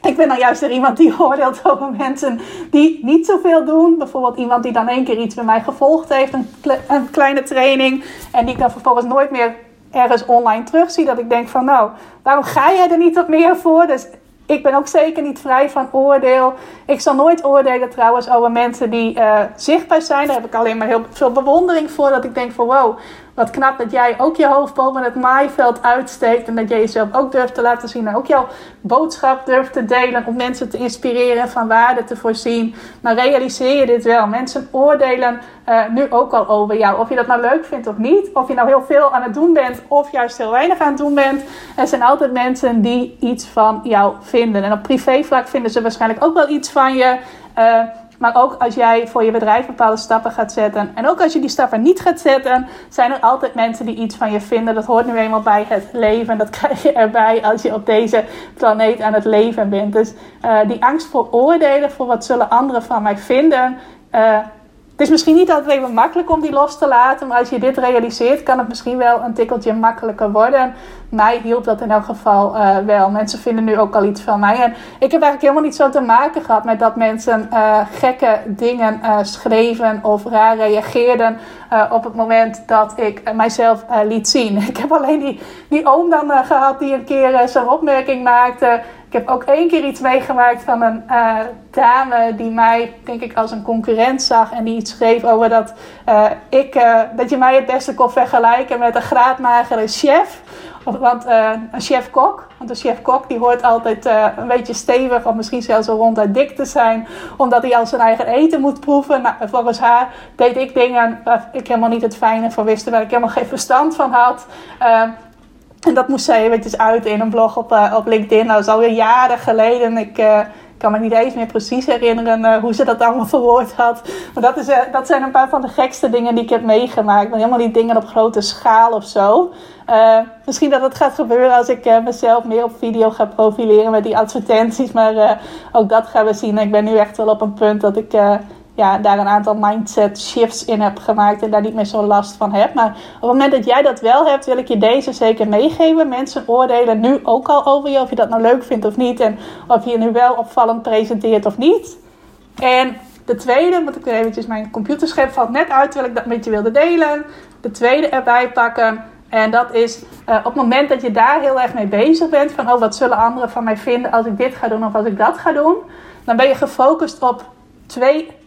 A: Ik ben dan juist er iemand die oordeelt over mensen die niet zoveel doen. Bijvoorbeeld iemand die dan één keer iets bij mij gevolgd heeft, een, een kleine training. En die ik dan vervolgens nooit meer ergens online terugzie. Dat ik denk van nou, waarom ga jij er niet wat meer voor? Dus ik ben ook zeker niet vrij van oordeel. Ik zal nooit oordelen trouwens over mensen die uh, zichtbaar zijn. Daar heb ik alleen maar heel veel bewondering voor. Dat ik denk van wow, wat knap dat jij ook je hoofd boven het maaiveld uitsteekt. En dat jij jezelf ook durft te laten zien. En ook jouw boodschap durft te delen. Om mensen te inspireren, van waarde te voorzien. Maar realiseer je dit wel. Mensen oordelen uh, nu ook al over jou. Of je dat nou leuk vindt of niet. Of je nou heel veel aan het doen bent. Of juist heel weinig aan het doen bent. Er zijn altijd mensen die iets van jou vinden. En op privévlak vinden ze waarschijnlijk ook wel iets van je. Uh, maar ook als jij voor je bedrijf bepaalde stappen gaat zetten. En ook als je die stappen niet gaat zetten, zijn er altijd mensen die iets van je vinden. Dat hoort nu eenmaal bij het leven. Dat krijg je erbij als je op deze planeet aan het leven bent. Dus uh, die angst voor oordelen, voor wat zullen anderen van mij vinden. Het is misschien niet altijd even makkelijk om die los te laten, maar als je dit realiseert, kan het misschien wel een tikkeltje makkelijker worden. Mij hielp dat in elk geval uh, wel. Mensen vinden nu ook al iets van mij. En ik heb eigenlijk helemaal niet zo te maken gehad met dat mensen uh, gekke dingen uh, schreven of raar reageerden op het moment dat ik mijzelf liet zien. Ik heb alleen die, die oom dan gehad die een keer zo'n opmerking maakte. Ik heb ook één keer iets meegemaakt van een uh, dame die mij, denk ik, als een concurrent zag. En die iets schreef over dat, uh, ik, uh, dat je mij het beste kon vergelijken met een graadmagere chef. Want een chef-kok, want een chef-kok die hoort altijd een beetje stevig of misschien zelfs zo ronduit dik te zijn. Omdat hij al zijn eigen eten moet proeven. Nou, volgens haar deed ik dingen waar ik helemaal niet het fijne van wist. Waar ik helemaal geen verstand van had. En dat moest zij eventjes uit in een blog op, uh, op LinkedIn. Nou, dat is alweer jaren geleden. Ik uh, kan me niet eens meer precies herinneren uh, hoe ze dat allemaal verwoord had. Maar dat, is, dat zijn een paar van de gekste dingen die ik heb meegemaakt. Maar helemaal niet dingen op grote schaal of zo. misschien dat het gaat gebeuren als ik mezelf meer op video ga profileren met die advertenties. Maar ook dat gaan we zien. Ik ben nu echt wel op een punt dat ik ja, daar een aantal mindset shifts in heb gemaakt en daar niet meer zo last van heb. Maar op het moment dat jij dat wel hebt, wil ik je deze zeker meegeven. Mensen oordelen nu ook al over je, of je dat nou leuk vindt of niet. En of je je nu wel opvallend presenteert of niet. En de tweede, moet ik weer eventjes mijn computerscherm valt net uit terwijl ik dat met je wilde delen. De tweede erbij pakken. En dat is uh, op het moment dat je daar heel erg mee bezig bent. Van oh, wat zullen anderen van mij vinden als ik dit ga doen of als ik dat ga doen. Dan ben je gefocust op twee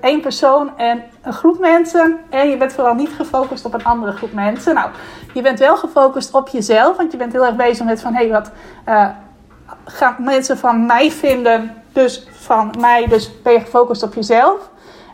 A: één persoon en een groep mensen. En je bent vooral niet gefocust op een andere groep mensen. Nou, je bent wel gefocust op jezelf. Want je bent heel erg bezig met van... Hé, hey, wat uh, gaan mensen van mij vinden? Dus van mij. Dus ben je gefocust op jezelf.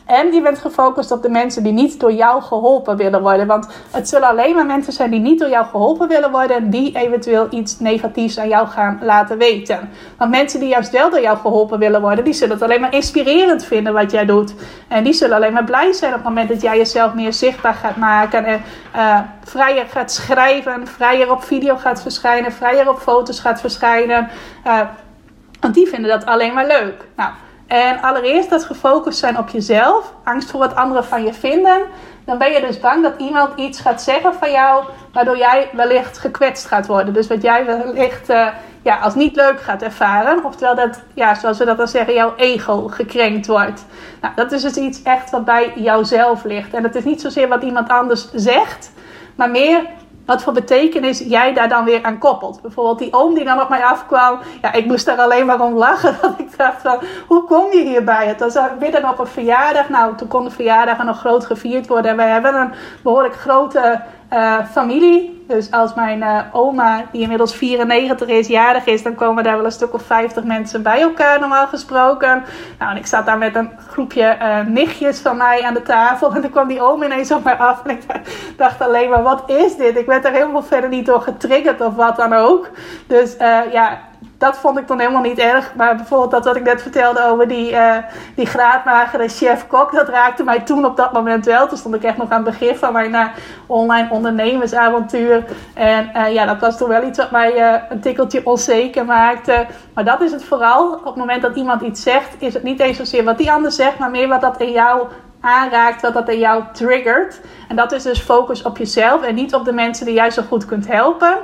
A: En je bent gefocust op de mensen die niet door jou geholpen willen worden. Want het zullen alleen maar mensen zijn die niet door jou geholpen willen worden. Die eventueel iets negatiefs aan jou gaan laten weten. Want mensen die juist wel door jou geholpen willen worden. Die zullen het alleen maar inspirerend vinden wat jij doet. En die zullen alleen maar blij zijn op het moment dat jij jezelf meer zichtbaar gaat maken. En uh, vrijer gaat schrijven. Vrijer op video gaat verschijnen. Vrijer op foto's gaat verschijnen. Uh, want die vinden dat alleen maar leuk. Nou. En allereerst dat gefocust zijn op jezelf, angst voor wat anderen van je vinden. Dan ben je dus bang dat iemand iets gaat zeggen van jou, waardoor jij wellicht gekwetst gaat worden. Dus wat jij wellicht uh, ja, als niet leuk gaat ervaren. Oftewel dat, ja, zoals we dat dan zeggen, jouw ego gekrenkt wordt. Nou, dat is dus iets echt wat bij jouzelf ligt. En het is niet zozeer wat iemand anders zegt, maar meer wat voor betekenis jij daar dan weer aan koppelt. Bijvoorbeeld die oom die dan op mij afkwam. Ja, ik moest daar alleen maar om lachen. Dat ik dacht van, hoe kom je hierbij? Het was midden op een verjaardag. Nou, toen kon de verjaardag nog groot gevierd worden. En wij hebben een behoorlijk grote uh, familie. Dus als mijn uh, oma, die inmiddels 94 is, jarig is, dan komen daar wel een stuk of 50 mensen bij elkaar, normaal gesproken. Nou, en ik zat daar met een groepje uh, nichtjes van mij aan de tafel. En toen kwam die oom ineens op mij af. En ik dacht alleen maar, wat is dit? Ik werd er helemaal verder niet door getriggerd of wat dan ook. Dus ja, dat vond ik dan helemaal niet erg. Maar bijvoorbeeld dat wat ik net vertelde over die, uh, die graadmagere chef-kok, dat raakte mij toen op dat moment wel. Toen stond ik echt nog aan het begin van mijn uh, online ondernemersavontuur. En uh, ja, dat was toen wel iets wat mij een tikkeltje onzeker maakte. Maar dat is het vooral. Op het moment dat iemand iets zegt, is het niet eens zozeer wat die ander zegt, maar meer wat dat in jou aanraakt, wat dat in jou triggert. En dat is dus focus op jezelf en niet op de mensen die jij zo goed kunt helpen.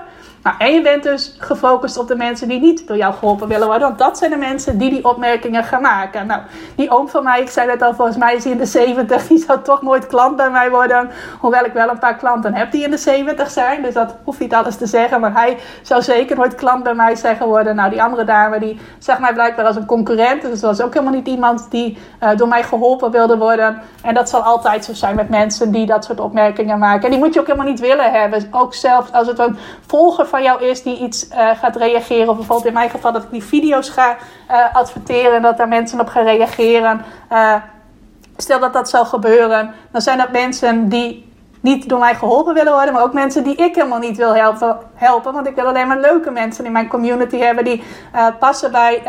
A: Nou, en je bent dus gefocust op de mensen die niet door jou geholpen willen worden. Want dat zijn de mensen die die opmerkingen gaan maken. Nou, die oom van mij, ik zei net al, volgens mij is hij in de 70. Die zou toch nooit klant bij mij worden. Hoewel ik wel een paar klanten heb die in de 70 zijn. Dus dat hoeft niet alles te zeggen. Maar hij zou zeker nooit klant bij mij zijn geworden. Nou, die andere dame, die zag mij blijkbaar als een concurrent. Dus dat was ook helemaal niet iemand die uh, door mij geholpen wilde worden. En dat zal altijd zo zijn met mensen die dat soort opmerkingen maken. En die moet je ook helemaal niet willen hebben. Ook zelfs als het een volger van jou is die iets uh, gaat reageren. Of bijvoorbeeld in mijn geval dat ik die video's ga uh, adverteren en dat daar mensen op gaan reageren. Uh, stel dat dat zou gebeuren, dan zijn dat mensen die niet door mij geholpen willen worden, maar ook mensen die ik helemaal niet wil helpen. helpen want ik wil alleen maar leuke mensen in mijn community hebben die passen bij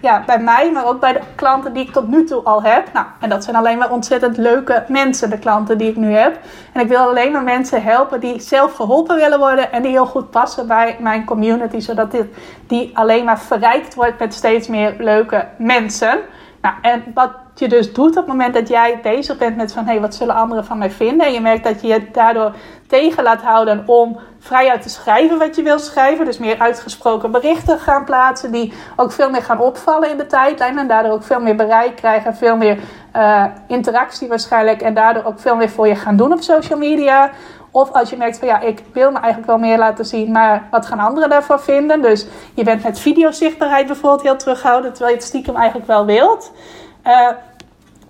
A: ja, bij mij, maar ook bij de klanten die ik tot nu toe al heb. Nou, en dat zijn alleen maar ontzettend leuke mensen, de klanten die ik nu heb. En ik wil alleen maar mensen helpen die zelf geholpen willen worden en die heel goed passen bij mijn community, zodat dit, die alleen maar verrijkt wordt met steeds meer leuke mensen. Nou, en wat je dus doet op het moment dat jij bezig bent met van hé, hey, wat zullen anderen van mij vinden? En je merkt dat je je daardoor tegen laat houden om vrijuit te schrijven wat je wil schrijven. Dus meer uitgesproken berichten gaan plaatsen die ook veel meer gaan opvallen in de tijdlijn. En daardoor ook veel meer bereik krijgen, veel meer uh, interactie waarschijnlijk. En daardoor ook veel meer voor je gaan doen op social media. Of als je merkt van ja, ik wil me eigenlijk wel meer laten zien, maar wat gaan anderen daarvan vinden? Dus je bent met videozichtbaarheid bijvoorbeeld heel terughouden, terwijl je het stiekem eigenlijk wel wilt. Uh,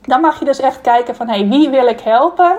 A: dan mag je dus echt kijken van hey, wie wil ik helpen?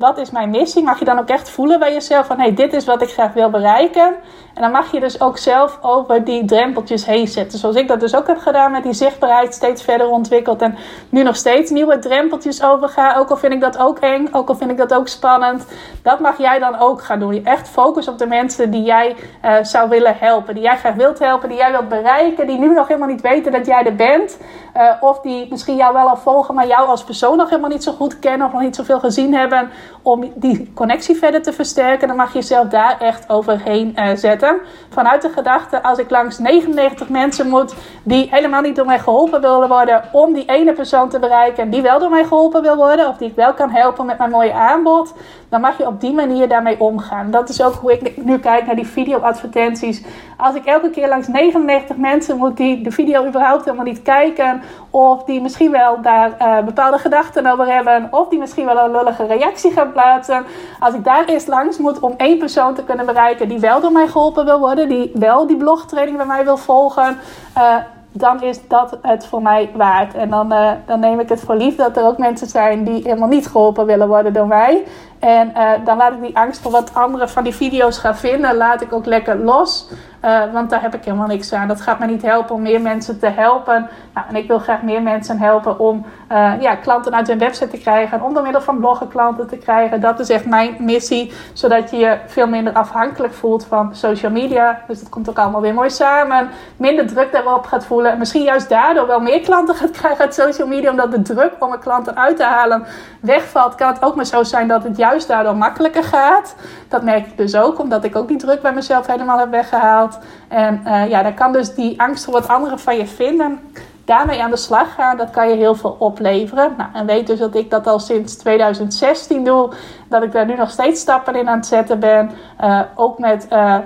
A: Wat is mijn missie? Mag je dan ook echt voelen bij jezelf van hey, dit is wat ik graag wil bereiken. En dan mag je dus ook zelf over die drempeltjes heen zetten. Zoals ik dat dus ook heb gedaan met die zichtbaarheid steeds verder ontwikkeld. En nu nog steeds nieuwe drempeltjes overga. Ook al vind ik dat ook eng, ook al vind ik dat ook spannend. Dat mag jij dan ook gaan doen. Je echt focus op de mensen die jij uh, zou willen helpen. Die jij graag wilt helpen, die jij wilt bereiken. Die nu nog helemaal niet weten dat jij er bent. Uh, of die misschien jou wel al volgen, maar jou als persoon nog helemaal niet zo goed kennen. Of nog niet zoveel gezien hebben. Om die connectie verder te versterken. Dan mag je jezelf daar echt overheen uh, zetten. Vanuit de gedachte, als ik langs 99 mensen moet die helemaal niet door mij geholpen willen worden, om die ene persoon te bereiken die wel door mij geholpen wil worden, of die ik wel kan helpen met mijn mooie aanbod, dan mag je op die manier daarmee omgaan. Dat is ook hoe ik nu kijk naar die video-advertenties. Als ik elke keer langs 99 mensen moet die de video überhaupt helemaal niet kijken, of die misschien wel daar uh, bepaalde gedachten over hebben, of die misschien wel een lullige reactie gaan plaatsen. Als ik daar eerst langs moet om één persoon te kunnen bereiken die wel door mij geholpen wil worden, die wel die blogtraining bij mij wil volgen. Uh, dan is dat het voor mij waard. En dan, uh, dan neem ik het voor lief dat er ook mensen zijn die helemaal niet geholpen willen worden door mij. En uh, dan laat ik die angst voor wat anderen van die video's gaan vinden, laat ik ook lekker los. Uh, want daar heb ik helemaal niks aan. Dat gaat me niet helpen om meer mensen te helpen. Nou, en ik wil graag meer mensen helpen om uh, ja, klanten uit hun website te krijgen. Om door middel van bloggen klanten te krijgen. Dat is echt mijn missie. Zodat je je veel minder afhankelijk voelt van social media. Dus dat komt ook allemaal weer mooi samen. Minder druk daarop gaat voelen. Misschien juist daardoor wel meer klanten gaat krijgen uit social media. Omdat de druk om er klanten uit te halen wegvalt. Kan het ook maar zo zijn dat het juist daardoor makkelijker gaat. Dat merk ik dus ook. Omdat ik ook die druk bij mezelf helemaal heb weggehaald. En uh, ja, dan kan dus die angst voor wat anderen van je vinden, daarmee aan de slag gaan. Dat kan je heel veel opleveren. Nou, en weet dus dat ik dat al sinds 2016 doe. Dat ik daar nu nog steeds stappen in aan het zetten ben. Uh, ook met uh,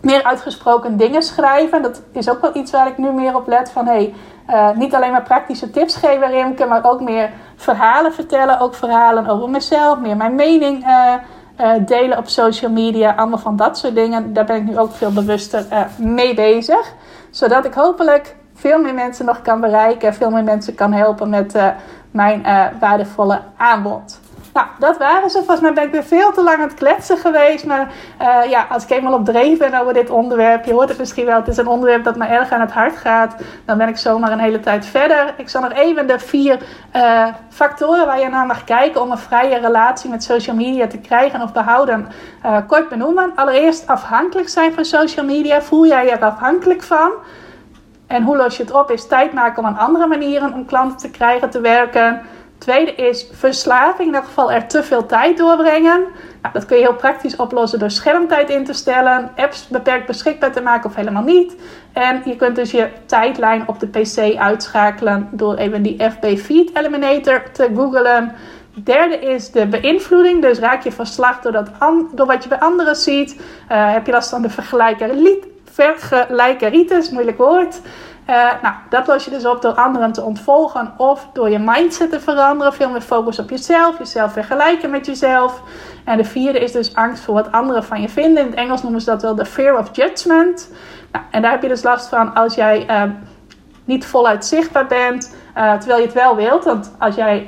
A: meer uitgesproken dingen schrijven. Dat is ook wel iets waar ik nu meer op let. Van hey, niet alleen maar praktische tips geven, Rimke, maar ook meer verhalen vertellen. Ook verhalen over mezelf, meer mijn mening delen op social media. Allemaal van dat soort dingen. Daar ben ik nu ook veel bewuster mee bezig. Zodat ik hopelijk veel meer mensen nog kan bereiken. Veel meer mensen kan helpen met mijn waardevolle aanbod. Nou, dat waren ze. Volgens mij ben ik weer veel te lang aan het kletsen geweest. Maar uh, ja, als ik eenmaal op dreef ben over dit onderwerp, je hoort het misschien wel, het is een onderwerp dat me erg aan het hart gaat. Dan ben ik zomaar een hele tijd verder. Ik zal nog even de vier uh, factoren waar je naar mag kijken om een vrije relatie met social media te krijgen of behouden, uh, kort benoemen. Allereerst afhankelijk zijn van social media. Voel jij je er afhankelijk van? En hoe los je het op? Is tijd maken om aan andere manieren om klanten te krijgen, te werken. Tweede is verslaving, in elk geval er te veel tijd doorbrengen. Nou, dat kun je heel praktisch oplossen door schermtijd in te stellen, apps beperkt beschikbaar te maken of helemaal niet. En je kunt dus je tijdlijn op de PC uitschakelen door even die FB Feed Eliminator te googlen. Derde is de beïnvloeding. Dus raak je door, dat door wat je bij anderen ziet. Uh, heb je last van de vergelijkeritis, moeilijk woord. Uh, nou, dat los je dus op door anderen te ontvolgen of door je mindset te veranderen. Veel meer focus op jezelf, jezelf vergelijken met jezelf. En de vierde is dus angst voor wat anderen van je vinden. In het Engels noemen ze dat wel de fear of judgment. Nou, en daar heb je dus last van als jij uh, niet voluit zichtbaar bent, uh, terwijl je het wel wilt. Want als jij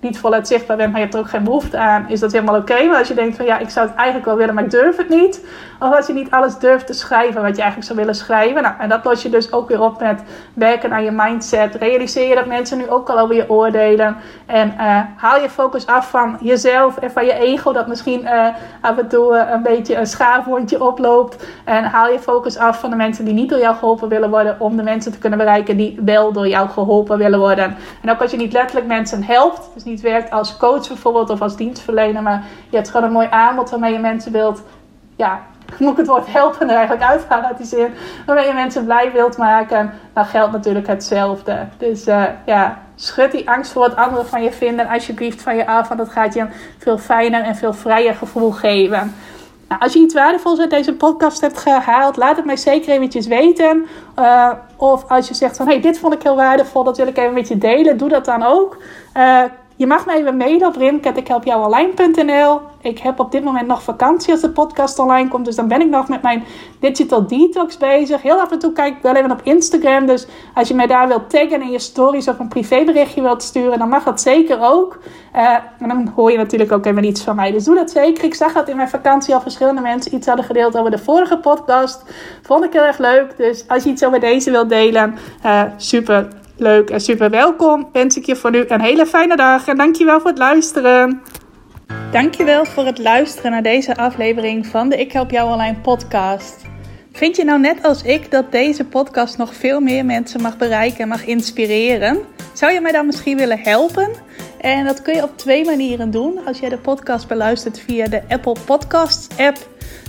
A: niet voluit zichtbaar bent, maar je hebt er ook geen behoefte aan, is dat helemaal oké. Maar als je denkt van ja, ik zou het eigenlijk wel willen, maar ik durf het niet. Of als je niet alles durft te schrijven wat je eigenlijk zou willen schrijven. Nou, en dat los je dus ook weer op met werken aan je mindset. Realiseer je dat mensen nu ook al over je oordelen. En uh, haal je focus af van jezelf en van je ego, dat misschien uh, af en toe uh, een beetje een schaafwondje oploopt. En haal je focus af van de mensen die niet door jou geholpen willen worden, om de mensen te kunnen bereiken die wel door jou geholpen willen worden. En ook als je niet letterlijk mensen helpt, dus niet werkt als coach bijvoorbeeld of als dienstverlener, maar je hebt gewoon een mooi aanbod waarmee je mensen wilt, ja, moet ik het woord helpen er eigenlijk uit die zin, waarmee je mensen blij wilt maken, dan geldt natuurlijk hetzelfde. Dus uh, ja, schud die angst voor wat anderen van je vinden alsjeblieft van je af, want dat gaat je een veel fijner en veel vrijer gevoel geven. Nou, als je iets waardevols uit deze podcast hebt gehaald, laat het mij zeker eventjes weten. Uh, of als je zegt van, hey, dit vond ik heel waardevol, dat wil ik even met je delen, doe dat dan ook. Uh, je mag me even mailen op rimketikhelpjouonline.nl. Ik heb op dit moment nog vakantie als de podcast online komt. Dus dan ben ik nog met mijn digital detox bezig. Heel af en toe kijk ik wel even op Instagram. Dus als je mij daar wilt taggen in je stories of een privéberichtje wilt sturen, dan mag dat zeker ook. Uh, en dan hoor je natuurlijk ook even iets van mij. Dus doe dat zeker. Ik zag dat in mijn vakantie al verschillende mensen iets hadden gedeeld over de vorige podcast. Vond ik heel erg leuk. Dus als je iets over deze wilt delen, uh, super leuk en super welkom. Wens ik je voor nu een hele fijne dag en dankjewel voor het luisteren. Dankjewel voor het luisteren naar deze aflevering van de Ik Help Jou Online podcast. Vind je nou net als ik dat deze podcast nog veel meer mensen mag bereiken en mag inspireren? Zou je mij dan misschien willen helpen? En dat kun je op twee manieren doen. Als jij de podcast beluistert via de Apple Podcasts app